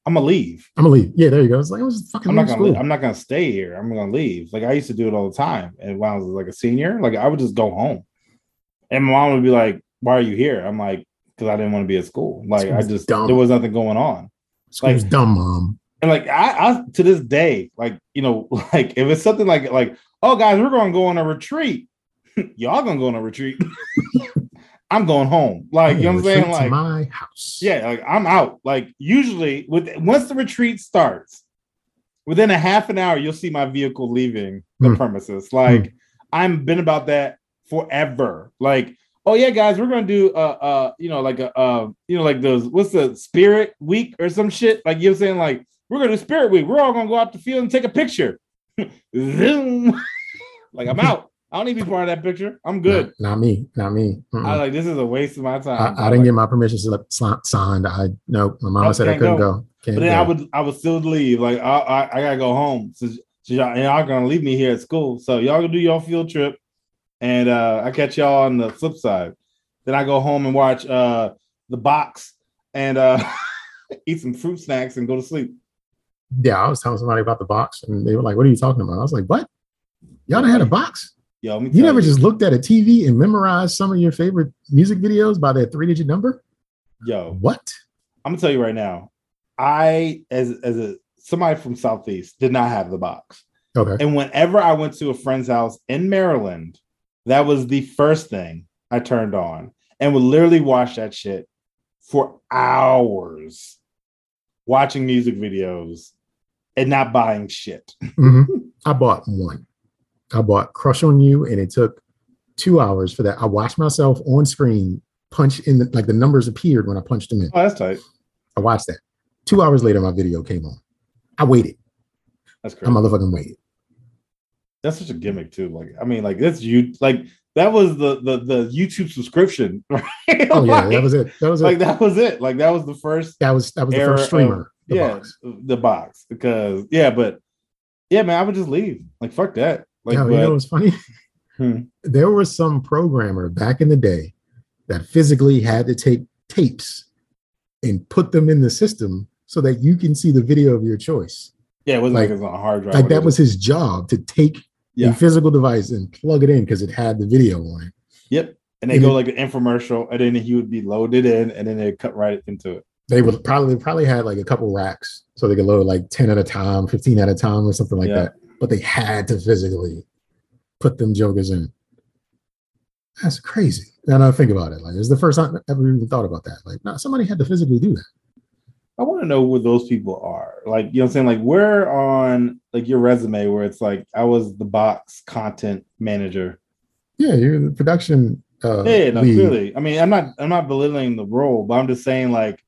I'm gonna leave. I'm gonna leave. Yeah, there you go. It's like I was fucking I'm not gonna. li- I'm not gonna stay here. I'm gonna leave. Like I used to do it all the time. And when I was like a senior, like I would just go home, and my mom would be like, "Why are you here?" I'm like, "Because I didn't want to be at school. Like I School's just dumb. there was nothing going on." School's like- dumb, mom. And like I, I to this day, like you know, like if it's something like like, oh guys, we're gonna go on a retreat. Y'all gonna go on a retreat. I'm going home. Like you know what I'm saying? Like my house. yeah, like I'm out. Like usually with once the retreat starts, within a half an hour, you'll see my vehicle leaving the Hmm. premises. Like I'm been about that forever. Like, oh yeah, guys, we're gonna do uh uh you know like a uh you know like those what's the spirit week or some shit. Like you know what I'm saying? Like we're gonna do spirit week. We're all gonna go out the field and take a picture. Zoom. like I'm out. I don't need to be part of that picture. I'm good. Not, not me. Not me. Mm-mm. I like this is a waste of my time. I, I didn't get my permission slip signed. I no. My mama said I couldn't go. go. But then go. I would I would still leave. Like I I, I gotta go home. So, so y'all, y'all gonna leave me here at school. So y'all gonna do your field trip, and uh, I catch y'all on the flip side. Then I go home and watch uh, the box and uh, eat some fruit snacks and go to sleep. yeah, I was telling somebody about the box, and they were like, "What are you talking about?" I was like, "What? Y'all done had a box? Yo, You never just looked at a TV and memorized some of your favorite music videos by that three-digit number? yo. What? I'm gonna tell you right now. I as as a somebody from Southeast did not have the box. Okay. And whenever I went to a friend's house in Maryland, that was the first thing I turned on and would literally watch that shit for hours, watching music videos and not buying shit. Mhm. I bought one. I bought Crush on You, and it took two hours for that. I watched myself on screen punch in the, like the numbers appeared when I punched them in. Oh, that's tight. I watched that. Two hours later, my video came on. I waited. That's crazy. I motherfucking waited. That's such a gimmick too. Like, I mean, like that's you like that was the the the YouTube subscription, right? Oh yeah, like, that was it. That was like it. that was it. Like that was the first That was that was the first streamer. the yeah, box. the box because yeah, but yeah, man, I would just leave. Like fuck that. Like, Yo, but, you know what's funny? Hmm. There was some programmer back in the day that physically had to take tapes and put them in the system so that you can see the video of your choice. yeah, it wasn't like, like- it was on a hard drive. Like that was his job to take Yeah. a physical device and plug it in because it had the video on it. yep. And they go like an infomercial, and then he would be loaded in, and then they cut right into it. They would probably probably had like a couple racks so they could load like 10 at a time, 15 at a time, or something like Yeah. that. But they had to physically put them jokers in. That's crazy. And I think about it. Like it's the first time I ever even thought about that. Like, no, somebody had to physically do that. I want to know where those people are. Like, you know what I'm saying? Like, where on like your resume where it's like I was the box content manager. Yeah, you're the production uh Yeah, no, lead. clearly. I mean, I'm not I'm not belittling the role, but I'm just saying like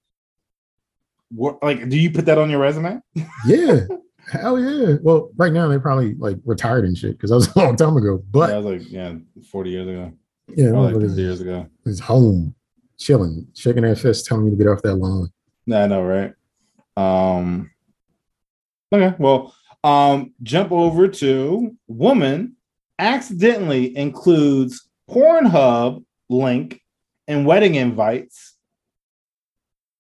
what like do you put that on your resume? Yeah. Hell yeah. Well, right now they're probably like retired and shit because that was a long time ago. But that was like yeah, 40 years ago. yeah, like 50 years ago. is home, chilling, shaking their fist, telling you to get off that lawn. Yeah, I know, right? Um okay, well, um jump over to woman accidentally includes Pornhub link and wedding invites.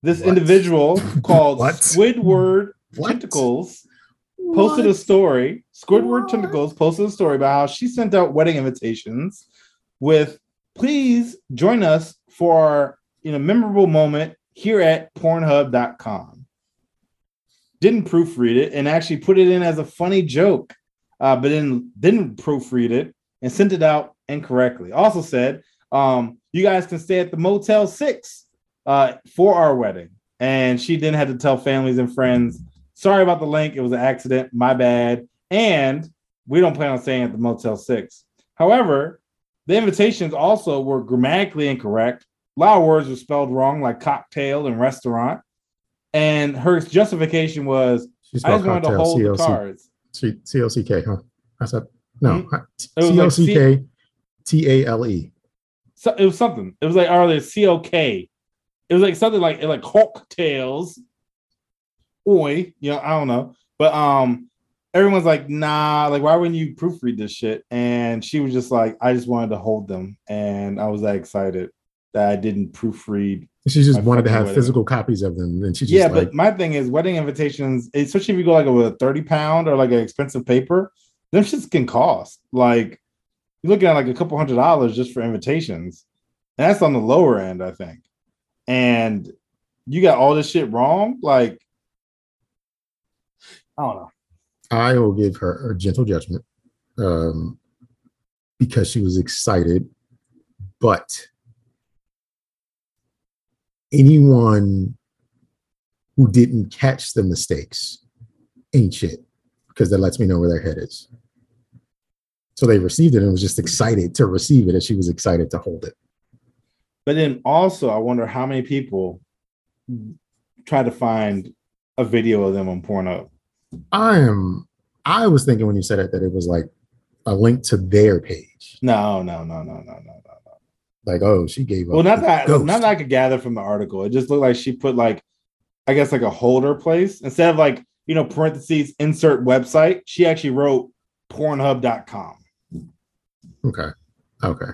This What? individual called? Squidward What? Tentacles posted a story. Squidward What? Tentacles posted a story about how she sent out wedding invitations with please join us for our you know memorable moment here at pornhub.com. Didn't proofread it and actually put it in as a funny joke, uh, but then didn't proofread it and sent it out incorrectly. Also said, um, you guys can stay at the Motel 6 uh, for our wedding. And she then had to tell families and friends sorry about the link. It was an accident. My bad. And we don't plan on staying at the Motel 6. However, the invitations also were grammatically incorrect. A lot of words were spelled wrong, like cocktail and restaurant. And her justification was, I just wanted to hold the cards. C- CLCK, huh? I said, no, Hmm? uh, It was like C- CLCK, T A L E. So it was something. It was like, are they COK it was like something like like Hawk Tales. Oi, you know, I don't know. But um everyone's like, nah, like why wouldn't you proofread this shit? And she was just like, I just wanted to hold them. And I was that excited that I didn't proofread. She just wanted to have it. physical copies of them, and she just yeah, like, but my thing is wedding invitations, especially if you go like with a 30 pound or like an expensive paper, them shits can cost. Like you're looking at like a couple hundred dollars just for invitations. And that's on the lower end, I think. And you got all this shit wrong. Like, I don't know. I will give her a gentle judgment um, because she was excited. But anyone who didn't catch the mistakes ain't shit because that lets me know where their head is. So they received it and was just excited to receive it as she was excited to hold it. But then also, I wonder how many people try to find a video of them on Pornhub. I am, I was thinking when you said it that it was like a link to their page. No, no, no, no, no, no, no. Like, oh, she gave up. Well, not that ghost. not that I could gather from the article. It just looked like she put like, I guess like a holder place instead of like you know parentheses insert website. She actually wrote Pornhub.com, Okay. Okay.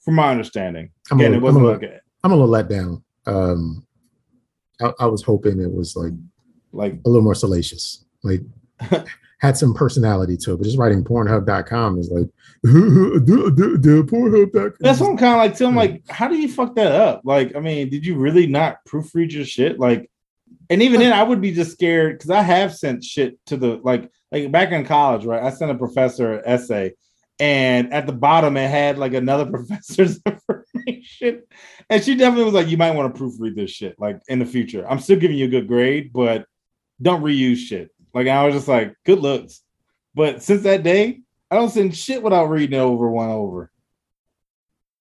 from my understanding. I'm Again, a- it wasn't I'm a- like I'm a little let down. Um, I, I was hoping it was like like a little more salacious, like had some personality to it. But just writing Pornhub.com is like Pornhub.com. that's what I'm kind of like. telling I'm like, how do you fuck that up? Like, I mean, did you really not proofread your shit? Like, and even then, I would be just scared because I have sent shit to the like like back in college, right? I sent a professor an essay, and at the bottom it had like another professor's information, and she definitely was like, "You might want to proofread this shit like in the future. I'm still giving you a good grade, but don't reuse shit." Like I was just like, "Good looks," but since that day, I don't send shit without reading it over one over.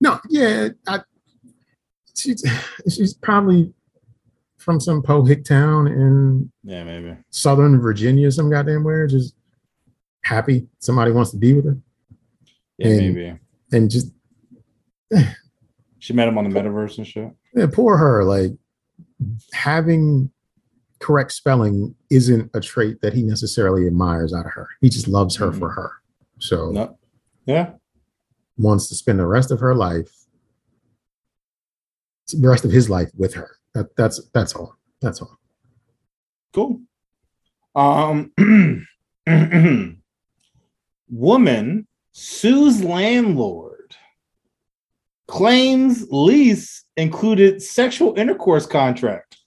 No, yeah, I, she's she's probably from some pohick town in Yeah, maybe. Southern Virginia, some goddamn where, just happy somebody wants to be with her, Yeah, And- maybe. and just She met him on the metaverse and shit. yeah, poor her. Like having correct spelling isn't a trait that he necessarily admires out of her. He just loves her for her. So No. Yeah. wants to spend the rest of her life, the rest of his life with her. That, that's that's all. That's all. Cool. Um woman sues landlord claims lease included sexual intercourse contract.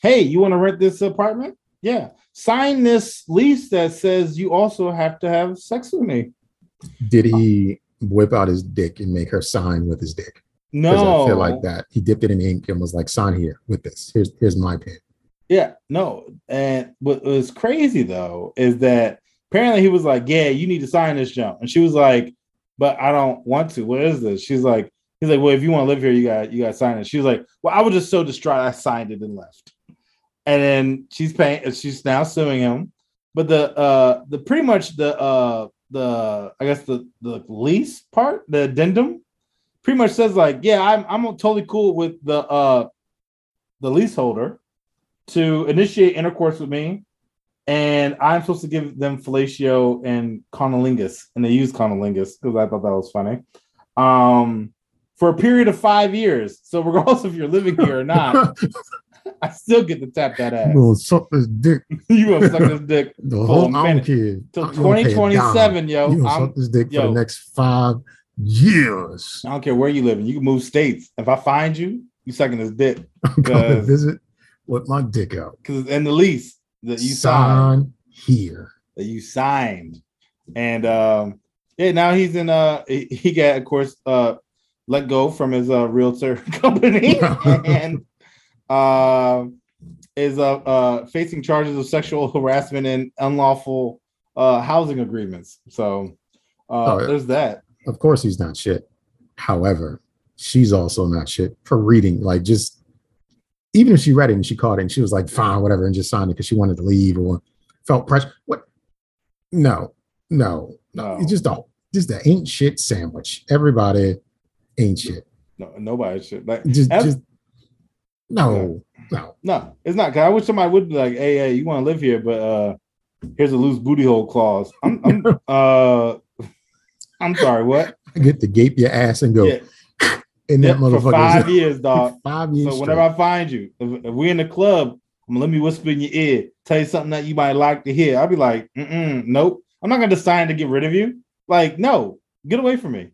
Hey, you want to rent this apartment? Yeah. Sign this lease that says you also have to have sex with me. Did he whip out his dick and make her sign with his dick? No. I feel like that. He dipped it in ink and was like, "Sign here with this. Here's here's my pen." Yeah, no. And what was crazy though is that apparently he was like, Yeah, you need to sign this jump. And she was like, But I don't want to. What is this? She's like, He's like, Well, if you want to live here, you got you got to sign it. She was like, Well, I was just so distraught, I signed it and left. And then she's paying, she's now suing him. But the uh the pretty much the uh the I guess the the lease part, the addendum, pretty much says like, yeah, I'm I'm totally cool with the uh the leaseholder to initiate intercourse with me, and I'm supposed to give them fellatio and cunnilingus, and they use cunnilingus because I thought that was funny. Um, for a period of five years. So regardless if you're living here or not, I still get to tap that ass. Well, suck this dick. you gonna suck this dick The whole I don't care. till You don't pay a dime. 2027, yo. You gonna I'm, suck this dick for the next five years. I don't care where you live. You can move states. If I find you, you sucking this dick I'm to visit with my dick out. because in the lease that you signed. Sign here. that you signed. And um yeah, now he's in uh he, he got of course uh let go from his uh realtor company and uh is uh, uh facing charges of sexual harassment and unlawful uh housing agreements. So uh Oh, there's that. Of course, he's not shit. However, she's also not shit for reading. Like, just even if she read it and she caught it and she was like, fine, whatever, and just signed it because she wanted to leave or felt pressure. What? No, no, no. It's just a just the ain't shit sandwich. Everybody ain't shit. No, nobody should like Just, that's- just no, no. no, it's not. Cause I wish somebody would be like, hey, hey, you want to live here, but uh here's a loose booty hole clause. I'm, I'm uh I'm sorry, what? I get to gape your ass and go Yeah, in yeah, that for motherfucker. five years, dog. five years. So whenever I find you, if, if we in the club, I'm gonna let me whisper in your ear, tell you something that you might like to hear. I'll be like, Mm-mm, nope. I'm not gonna decide to get rid of you. Like, no, get away from me.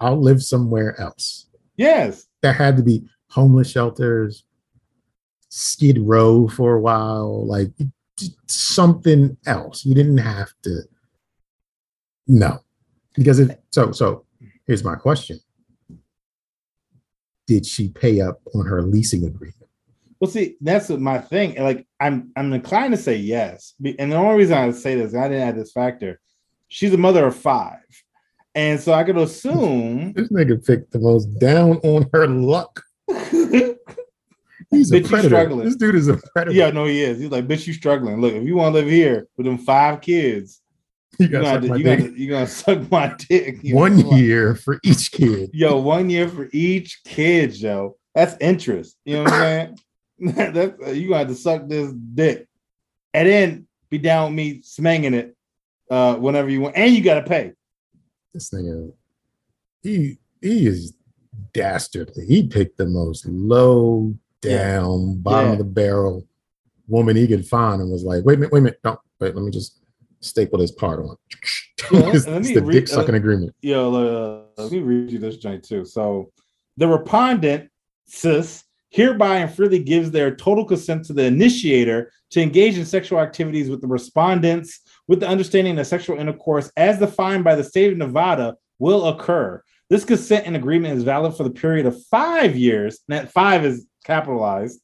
I'll live somewhere else. Yes. There had to be homeless shelters, Skid Row for a while, like something else. You didn't have to. No, because it. So so here's my question: Did she pay up on her leasing agreement? Well, see, that's my thing. Like, I'm I'm inclined to say yes, and the only reason I say this, I didn't add this factor. She's a mother of five, and so I could assume This nigga picked the most down on her luck. He's Bitch, you predator. struggling. This dude is a predator. yeah, no, he is. He's like, bitch, you struggling. Look, if you want to live here with them five kids, you gotta gotta, suck my you dick. gotta, you gotta suck my dick. You know? One year for each kid. Yo, one year for each kid, yo. That's interest. You know what I'm saying? That's uh, you gonna have to suck this dick, and then be down with me smanging it uh whenever you want, and you gotta pay. This nigga, he he is dastardly. He picked the most low down, bottom Yeah. of the barrel woman he could find and was like, wait a minute, wait a minute, don't wait, let me just staple this part on. Yeah, it's, let it's me the read- dick sucking agreement. Yo, uh, let me read you this joint too. So, the respondent, cis, hereby and freely gives their total consent to the initiator to engage in sexual activities with the respondents, with the understanding that sexual intercourse, as defined by the state of Nevada, will occur. This consent and agreement is valid for the period of five years. And that five is capitalized.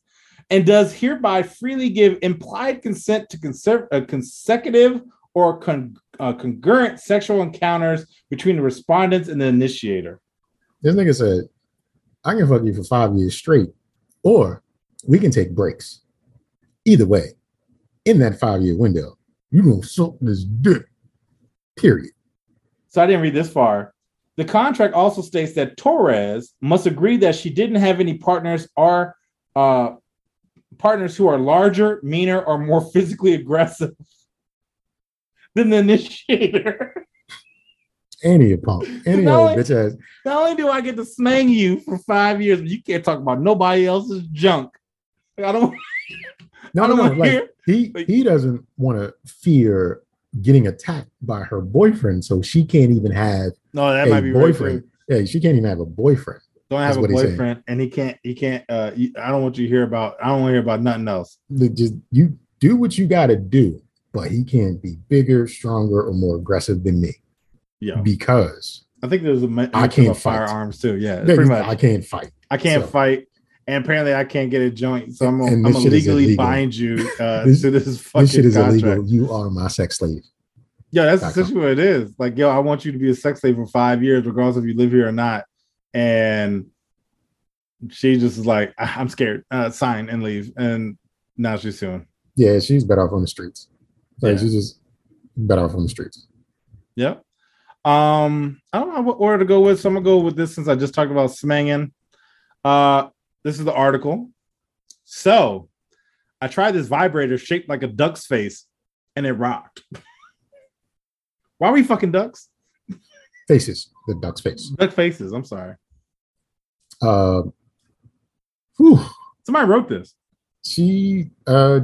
And does hereby freely give implied consent to conserv- uh, consecutive or con- uh, concurrent sexual encounters between the respondents and the initiator. This nigga said, I can fuck you for five years straight, or we can take breaks. Either way, in that five year window, you gonna suck this dick. Period. So I didn't read this far. The contract also states that Torres must agree that she didn't have any partners or uh, partners who are larger, meaner, or more physically aggressive than the initiator. Any punk, any No, old it- bitch ass. Not only do I get to smang you for five years, but you can't talk about nobody else's junk. Like, I don't. No, I don't no. wanna Like hear- he like- he doesn't want to fear getting attacked by her boyfriend, so she can't even have No, that might be right, boyfriend. too. yeah, she can't even have a boyfriend. Don't have a what he's saying. boyfriend, and he can't. He can't. Uh, I don't want you to hear about. I don't want to hear about nothing else. Just you do what you got to do, but he can't be bigger, stronger, or more aggressive than me Yeah, because I think there's a. I can't fight. firearms too. Yeah, pretty much. I can't fight. I can't So- fight, and apparently I can't get a joint. So I'm gonna, legally bind you uh, This- to this fucking This shit is contract. illegal. You are my sex slave. Yeah, that's essentially what it is. Like, yo, I want you to be a sex slave for five years, regardless if you live here or not. And she just is like, "I- I'm scared. Uh, sign and leave. And now she's suing. Yeah, she's better off on the streets. Like Yeah. she's just better off on the streets. Yep. Um, I don't know what order to go with, so I'm gonna go with this since I just talked about smanging. Uh, this is the article. So, I tried this vibrator shaped like a duck's face, and it rocked. Why are we fucking ducks? Faces, the duck's face. Duck faces. I'm sorry. Uh, whew, Somebody wrote this. she uh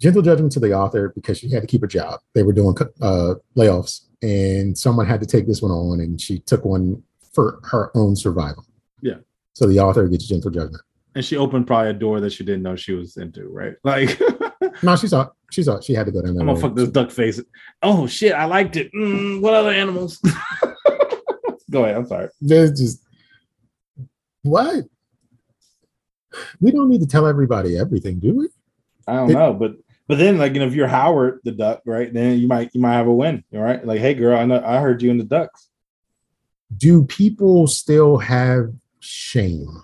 gentle judgment to the author because she had to keep her job. They were doing uh layoffs, and someone had to take this one on, and she took one for her own survival. So the author gets gentle judgment. And she opened probably a door that she didn't know she was into, right? Like, No, she saw. She saw. She had to go down that I'm gonna fuck this duck face. Oh shit, I liked it. Mm, what other animals? Go ahead. I'm sorry. There's just what we don't need to tell everybody everything, do we? I don't It- know, but but then like you know, if you're Howard the duck, right? Then you might you might have a win, all right? Like, hey girl, I know I heard you in the ducks. Do people still have shame?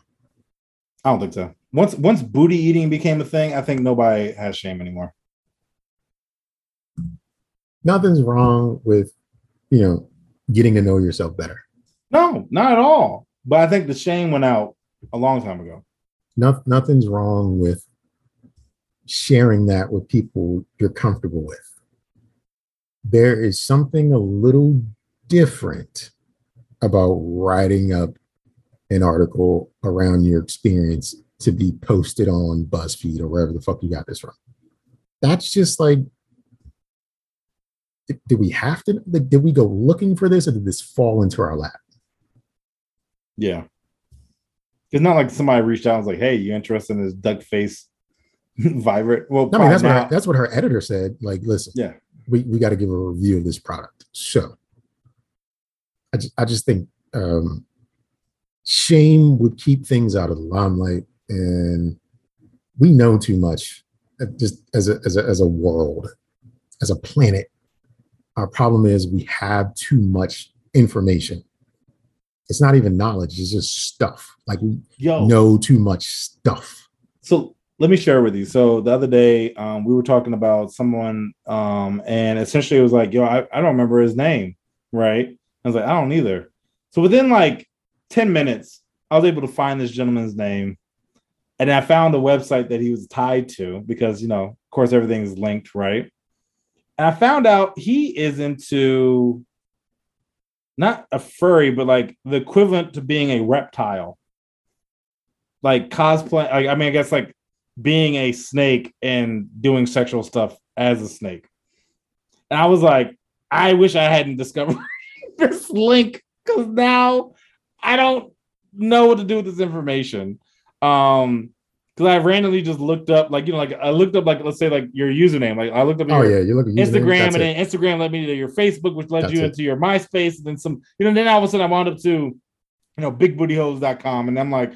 I don't think so. Once once booty eating became a thing, I think nobody has shame anymore. Nothing's wrong with you know getting to know yourself better. No, not at all. But I think the shame went out a long time ago. No, nothing's wrong with sharing that with people you're comfortable with. There is something a little different about writing up an article around your experience to be posted on BuzzFeed or wherever the fuck you got this from. That's just like, did, did we have to? Like, did we go looking for this, or did this fall into our lap? Yeah. It's not like somebody reached out and was like, hey, you interested in this duck face vibrant? Well, I mean, that's what her, that's what her editor said. Like, listen, yeah. we, we got to give a review of this product. So I just, I just think um, shame would keep things out of the limelight. And we know too much just as a, as a, as a world, as a planet. Our problem is we have too much information. It's not even knowledge, it's just stuff. Like we Yo. know too much stuff. So let me share with you. So the other day, um, we were talking about someone, um, and essentially it was like, yo, I, I don't remember his name, right? I was like, I don't either. So within like 10 minutes, I was able to find this gentleman's name. And I found the website that he was tied to because, you know, of course, everything is linked, right? And I found out he is into not a furry, but like the equivalent to being a reptile. Like cosplay, I, I mean, I guess like being a snake and doing sexual stuff as a snake. And I was like, I wish I hadn't discovered this link because now I don't know what to do with this information. Um, because I randomly just looked up, like you know, like I looked up, like let's say, like your username. Like I looked up Oh, your yeah. you look Instagram, and it. then Instagram led me to your Facebook, which led That's you it. into your MySpace, and then some, you know, then all of a sudden I wound up to, you know, bigbootyhose.com. And I'm like,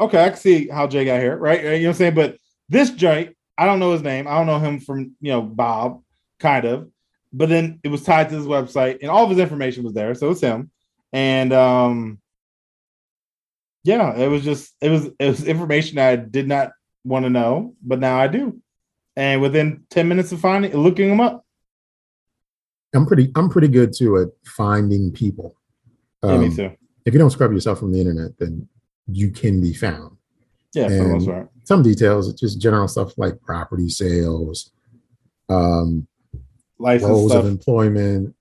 okay, I can see how Jay got here, right? You know what I'm saying? But this joint, I don't know his name. I don't know him from, you know, Bob, kind of. But then it was tied to his website, and all of his information was there. So it's him. And um yeah, it was just it was it was information I did not want to know, but now I do. And within 10 minutes of finding looking them up, I'm pretty I'm pretty good too at finding people. Yeah, me Um, too. If you don't scrub yourself from the internet, then you can be found. Yeah, for most part. Some details, just general stuff like property sales, um, License roles stuff, of employment,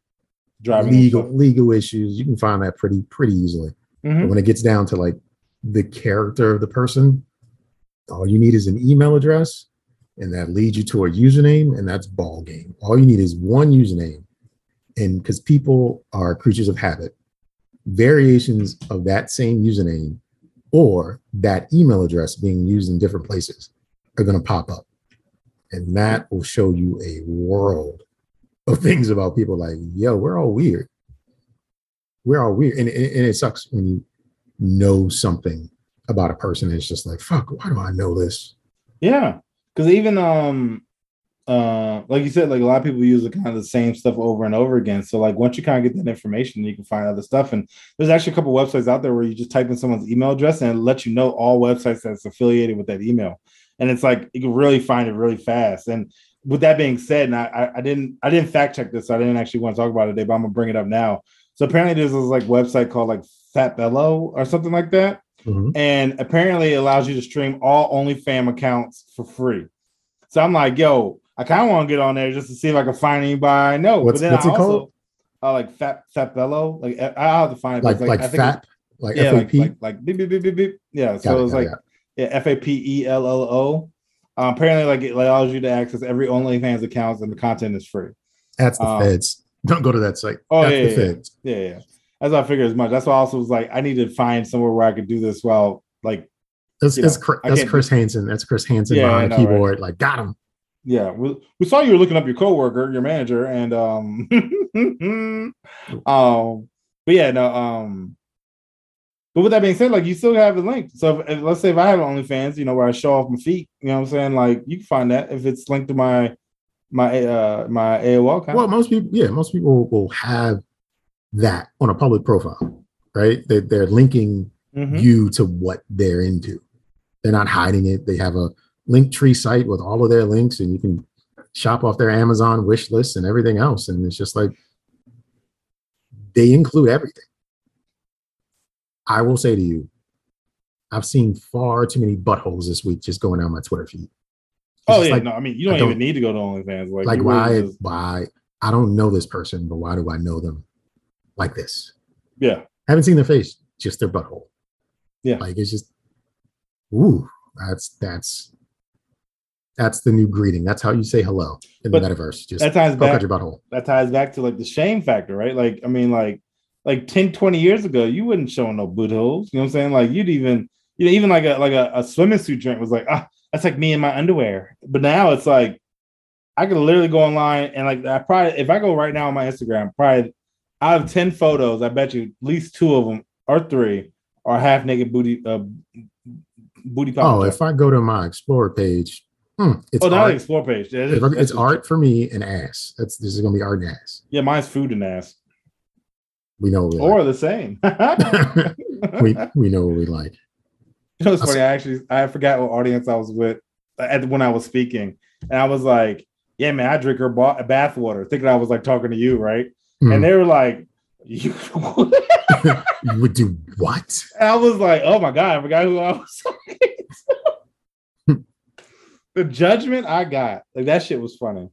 driving legal legal issues. You can find that pretty pretty easily. Mhm. But when it gets down to like the character of the person, all you need is an email address, and that leads you to a username, and that's ball game. All you need is one username, and because people are creatures of habit, variations of that same username or that email address being used in different places are going to pop up, and that will show you a world of things about people. Like, yo, we're all weird. We're all weird, and, and, and it sucks when you know something about a person. It's just like, fuck, why do I know this? Yeah, because even um, uh, like you said, like a lot of people use the kind of the same stuff over and over again. So like once you kind of get that information, you can find other stuff. And there's actually a couple websites out there where you just type in someone's email address and it lets you know all websites that's affiliated with that email. And it's like you can really find it really fast. And with that being said, and I, I, didn't I didn't fact check this, so I didn't actually want to talk about it today, but I'm gonna bring it up now. So apparently there's this like website called like Fapello or something like that Mhm. and apparently it allows you to stream all OnlyFans accounts for free. So I'm like, yo, I kind of want to get on there just to see if I can find anybody I know. What's- but then what's I it also, called? Uh, like Fat Fat Bello. Like I- I'll have to find it. Like like, I think it's- FAP, like yeah, like FAP. like like beep beep beep beep beep. Yeah, Got so it, it's like it. yeah, F A P E L L O. Um, apparently, like it allows you to access every OnlyFans accounts and the content is free. That's the um, feds. Don't go to that site. Oh, That's yeah, the yeah, feds. Yeah, yeah. That's what I figured as much. That's why I also was like, I need to find somewhere where I could do this while like That's, that's, know, that's Chris Hansen. That's Chris Hansen Yeah, behind the know, right? keyboard. Like, got him. Yeah, we, we saw you were looking up your coworker, your manager, and um, um, but yeah, no, um, but with that being said, like you still have the link. So if, if- let's say if I have OnlyFans, you know, where I show off my feet, you know what I'm saying? Like you can find that if it's linked to my my uh my AOL account. Well, most people, yeah, most people will have that on a public profile, right? They, they're linking Mhm. you to what they're into. They're not hiding it. They have a Linktree site with all of their links, and you can shop off their Amazon wish list and everything else. And it's just like they include everything. I will say to you, I've seen far too many buttholes this week just going down my Twitter feed. It's Oh yeah, like, no, I mean you don't, don't- even need to go to OnlyFans. Like, like why really just- why I don't know this person, but why do I know them like this? yeah, haven't seen their face, just their butthole. Yeah. Like it's just ooh, that's that's that's the new greeting. That's how you say hello in But the metaverse. Just that ties back. your butthole. That ties back to like the shame factor, right? Like, I mean, like, like 10, 20 years ago, you wouldn't show no boot holes. You know what I'm saying? Like, you'd even, you know, even like a like a, a swimming suit drink was like, ah, that's like me in my underwear. But now it's like, I could literally go online and like, I probably, if I go right now on my Instagram, probably out of 10 photos, I bet you at least two of them or three are half naked booty, uh, booty pop. Oh, if I go to my Explorer page, hmm, it's oh, not art. explore page. Yeah, If I- that's- it's art for me and ass. That's this is gonna be art and ass. Yeah, mine's food and ass. We know we Or the same. we we know what we like. You know, it's funny. I actually I forgot what audience I was with at when I was speaking, and I was like, "Yeah, man, I drink her ba- bath water," thinking I was like talking to you, right? Hmm. And they were like, "You." You would do what? And I was like, "Oh my god, I forgot who I was." talking to." the judgment I got, like that shit was funny.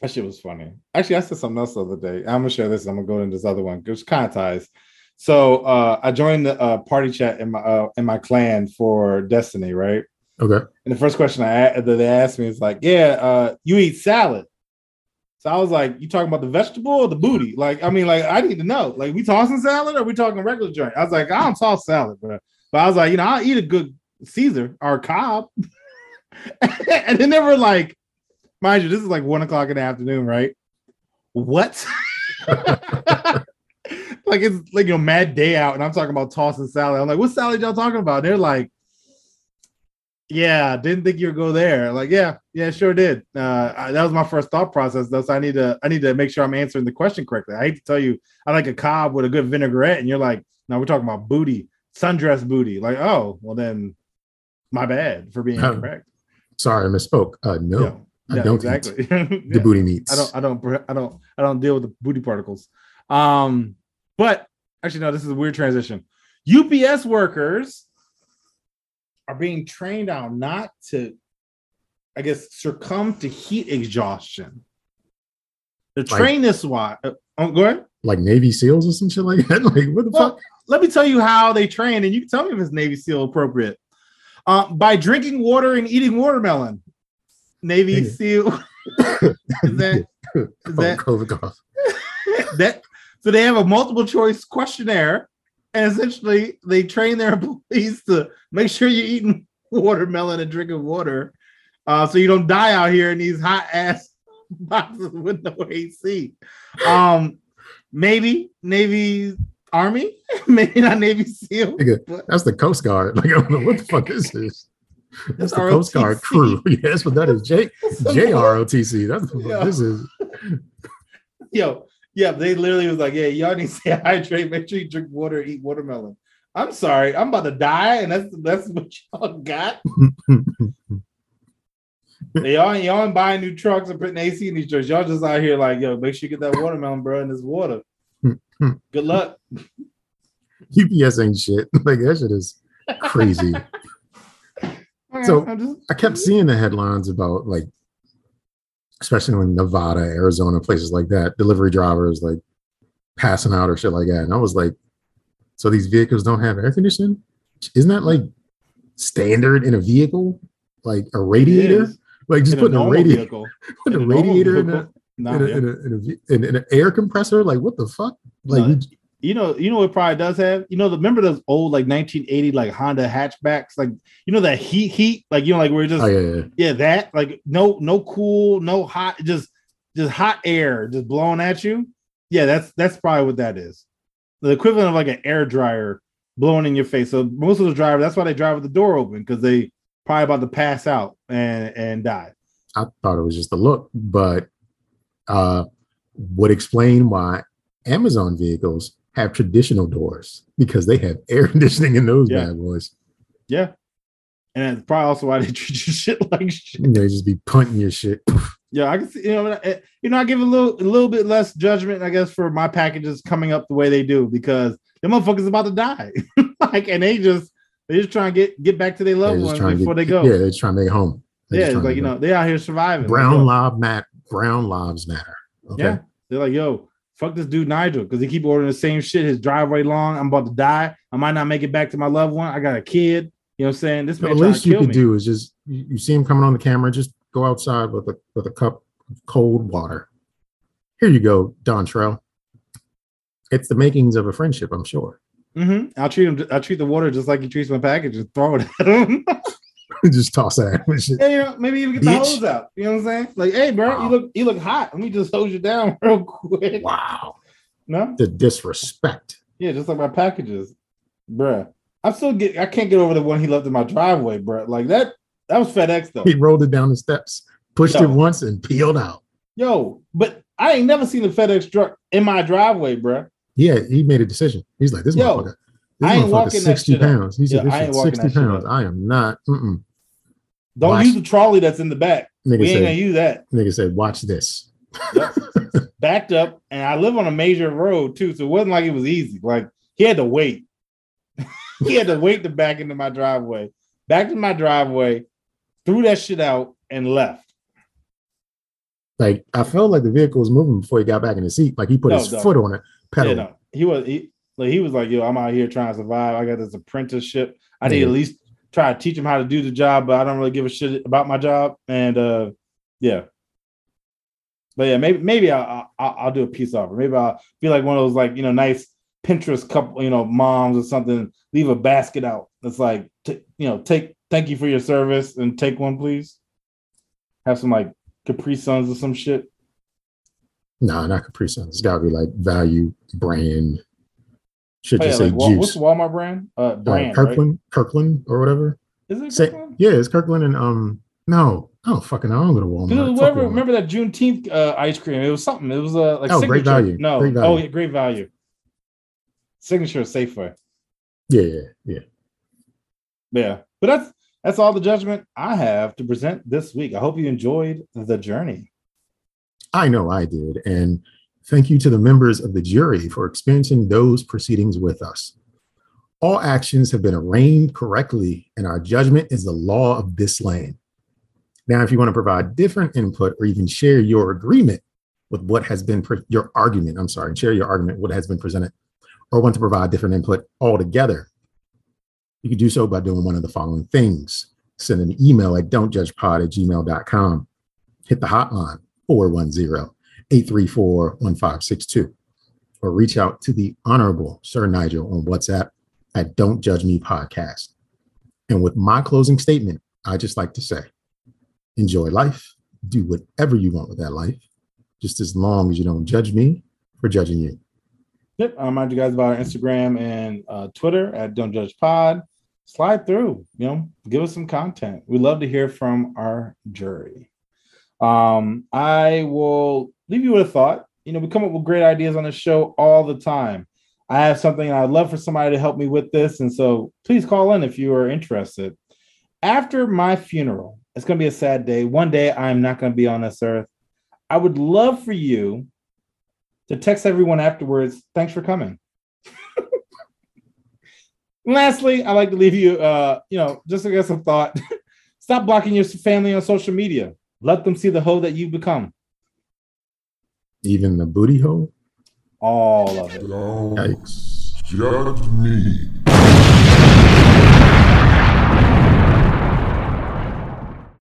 That shit was funny. Actually, I said something else the other day. I'm gonna share this. I'm gonna go into this other one. Which kind of ties. So uh, I joined the uh, party chat in my uh, in my clan for Destiny, right? Okay. And the first question I that they asked me is like, "Yeah, uh, you eat salad." So I was like, "You talking about the vegetable or the booty?" Like, I mean, like I need to know. Like, we tossing salad or we talking regular joint? I was like, "I don't toss salad, bro." But I was like, you know, I'll eat a good Caesar or Cobb. and then they were like, mind you, this is like one o'clock in the afternoon, right? What? like it's like you know, mad day out, and I'm talking about tossing salad. I'm like, what salad y'all talking about? they're like, yeah, didn't think you'd go there. Like, yeah, yeah, sure did. Uh, I, that was my first thought process, though. So I need to, I need to make sure I'm answering the question correctly. I hate to tell you, I like a Cobb with a good vinaigrette, and you're like, no, we're talking about booty, sundress booty. Like, oh, well then, my bad for being Um, incorrect. Sorry, I misspoke. Uh no, Yeah, I yeah, don't exactly. the Yeah. booty meats. I don't, I don't, I don't, I don't deal with the booty particles. Um, but actually, no, this is a weird transition. UPS workers are being trained on not to, I guess, succumb to heat exhaustion. Like- trained this why. Uh, oh, go ahead. like Navy SEALs or some shit like that. Like what the Well, fuck? let me tell you how they train, and you can tell me if it's Navy SEAL appropriate. Uh, by drinking water and eating watermelon. Navy. SEAL. is that, is Oh, that COVID that so they have a multiple choice questionnaire and essentially they train their employees to make sure you're eating watermelon and drinking water uh, so you don't die out here in these hot ass boxes with no AC. Um, maybe Navy Army, maybe not Navy SEAL. Nigga, That's the Coast Guard. Like I don't know what the fuck is this is. That's the ROTC. crew. Yeah, that's what that is. J some- JROTC. That's what Yeah. this is. Yo, yeah, they literally was like, yeah, y'all need to stay hydrated. Make sure you drink water, eat watermelon. I'm sorry, I'm about to die, and that's that's what y'all got. y'all, y'all ain't buying new trucks and putting AC in these trucks. Y'all just out here like, yo, make sure you get that watermelon, bro, and this water. Good luck. UPS ain't shit. Like that shit is crazy. So- I'm just, I kept seeing the headlines about like, especially in Nevada, Arizona, places like that, delivery drivers like passing out or shit like that. And I was like, so these vehicles don't have air conditioning? Isn't that like standard in a vehicle? Like a radiator? Like just In putting a, normal radiator, vehicle. put a In a radiator in, a. Nah, in, a, yeah. in, a, in, a in, in an air compressor? Like what the fuck? Like No, we- you know, you know what it probably does have. You know, the remember those old like 1980 like Honda hatchbacks, like you know that heat heat, like you know, like we're just oh yeah, yeah, yeah. yeah, that like no no cool, no hot, just just hot air just blowing at you. Yeah, that's that's probably what that is. The equivalent of like an air dryer blowing in your face. So most of the drivers, that's why they drive with the door open because they probably about to pass out and and die. I thought it was just a look, but uh, would explain why Amazon vehicles have traditional doors because they have air conditioning in those Yeah. bad boys. Yeah. And that's probably also why they treat you shit like shit. They just be punting your shit. Yeah, I can see. You know, you know, I give a little, a little bit less judgment, I guess, for my packages coming up the way they do because the motherfuckers about to die. like, and they just they just trying to get get back to their loved ones before get- they go. Yeah, they're trying to make it home. They're Yeah, it's like you know they out here surviving. Brown yo, lives matter. Brown lives matter. Okay. Yeah, they're like, yo, fuck this dude Nigel because he keep ordering the same shit. His driveway long. I'm about to die. I might not make it back to my loved one. I got a kid. You know what I'm saying? This man trying least you could me. do is just you, you see him coming on the camera, just go outside with a with a cup of cold water. Here you go, Dontrell. It's the makings of a friendship, I'm sure. Mm-hmm. I'll treat him. I treat the water just like he treats my package and throw it at him. just toss that. shit. yeah, you know, maybe even get the hose out. You know what I'm saying? Like, hey, bro, Wow. you look you look hot. Let me just hose you down real quick. Wow, No, the disrespect. yeah, just like my packages, bruh. I'm still get. I can't get over the one he left in my driveway, bruh. Like that. That was FedEx though. He rolled it down the steps, pushed Yo. it once, and peeled out. Yo, but I ain't never seen a FedEx truck in my driveway, bruh. Yeah, he made a decision. He's like, this Yo, motherfucker. This I ain't walking that 60 shit up. pounds. He said, Yeah, this I ain't 60 pounds. I am not. Mm-mm. Don't Watch. use the trolley that's in the back. Nigga we ain't said, gonna use that. nigga said, watch this. Backed up, and I live on a major road too, so it wasn't like it was easy. Like he had to wait. he had to wait to back into my driveway. Back to my driveway, threw that shit out, and left. Like, I felt like the vehicle was moving before he got back in the seat. Like, he put No, his no. foot on it, pedal. Yeah, no, he was he like he was like, yo, I'm out here trying to survive. I got this apprenticeship. I need Yeah. to at least try to teach them how to do the job, but I don't really give a shit about my job. And uh yeah. But yeah, maybe maybe I'll, I'll I'll do a peace offer. Maybe I'll be like one of those like you know nice Pinterest couple you know moms or something. Leave a basket out that's like t- you know take thank you for your service and take one please. Have some like Capri Suns or some shit. Nah, not Capri Sun. It's got to be like value brand. Should Oh, yeah, just say like, Wal- what's the Walmart brand? Uh, Uh, brand right? Kirkland, Kirkland, or whatever. Is it Say, yeah, it's Kirkland and um. No, don't fucking. I don't go to Walmart. Whoever Walmart. remember that Juneteenth uh, ice cream? It was something. It was uh, like Oh, Great signature. Value. No, Great Value. oh yeah, great value. Signature Safeway. Yeah, yeah, yeah. Yeah, but that's that's all the judgment I have to present this week. I hope you enjoyed the journey. I know I did. And thank you to the members of the jury for experiencing those proceedings with us. All actions have been arraigned correctly, and our judgment is the law of this land. Now, if you want to provide different input or even share your agreement with what has been pre- your argument, I'm sorry, share your argument, what has been presented, or want to provide different input altogether, you can do so by doing one of the following things. Send an email at don'tjudgepod at gmail.com. Hit the hotline 410-834-1562 or reach out to the honorable sir nigel on whatsapp at don't judge me podcast and with my closing statement i just like to say enjoy life do whatever you want with that life just as long as you don't judge me for judging you Yep. I remind you guys about our Instagram and uh, Twitter at Don't Judge Pod. Slide through, you know, give us some content. We love to hear from our jury. Um, I will leave you with a thought. You know, we come up with great ideas on the show all the time. I have something I'd love for somebody to help me with this. And so please call in if you are interested. After my funeral, it's going to be a sad day. One day I'm not going to be on this earth. I would love for you to text everyone afterwards, thanks for coming. Lastly, I like to leave you, uh, you know, just to get some thought. Stop blocking your family on social media. Let them see the hoe that you've become. Even the booty hole All of it. Don't yikes judge me.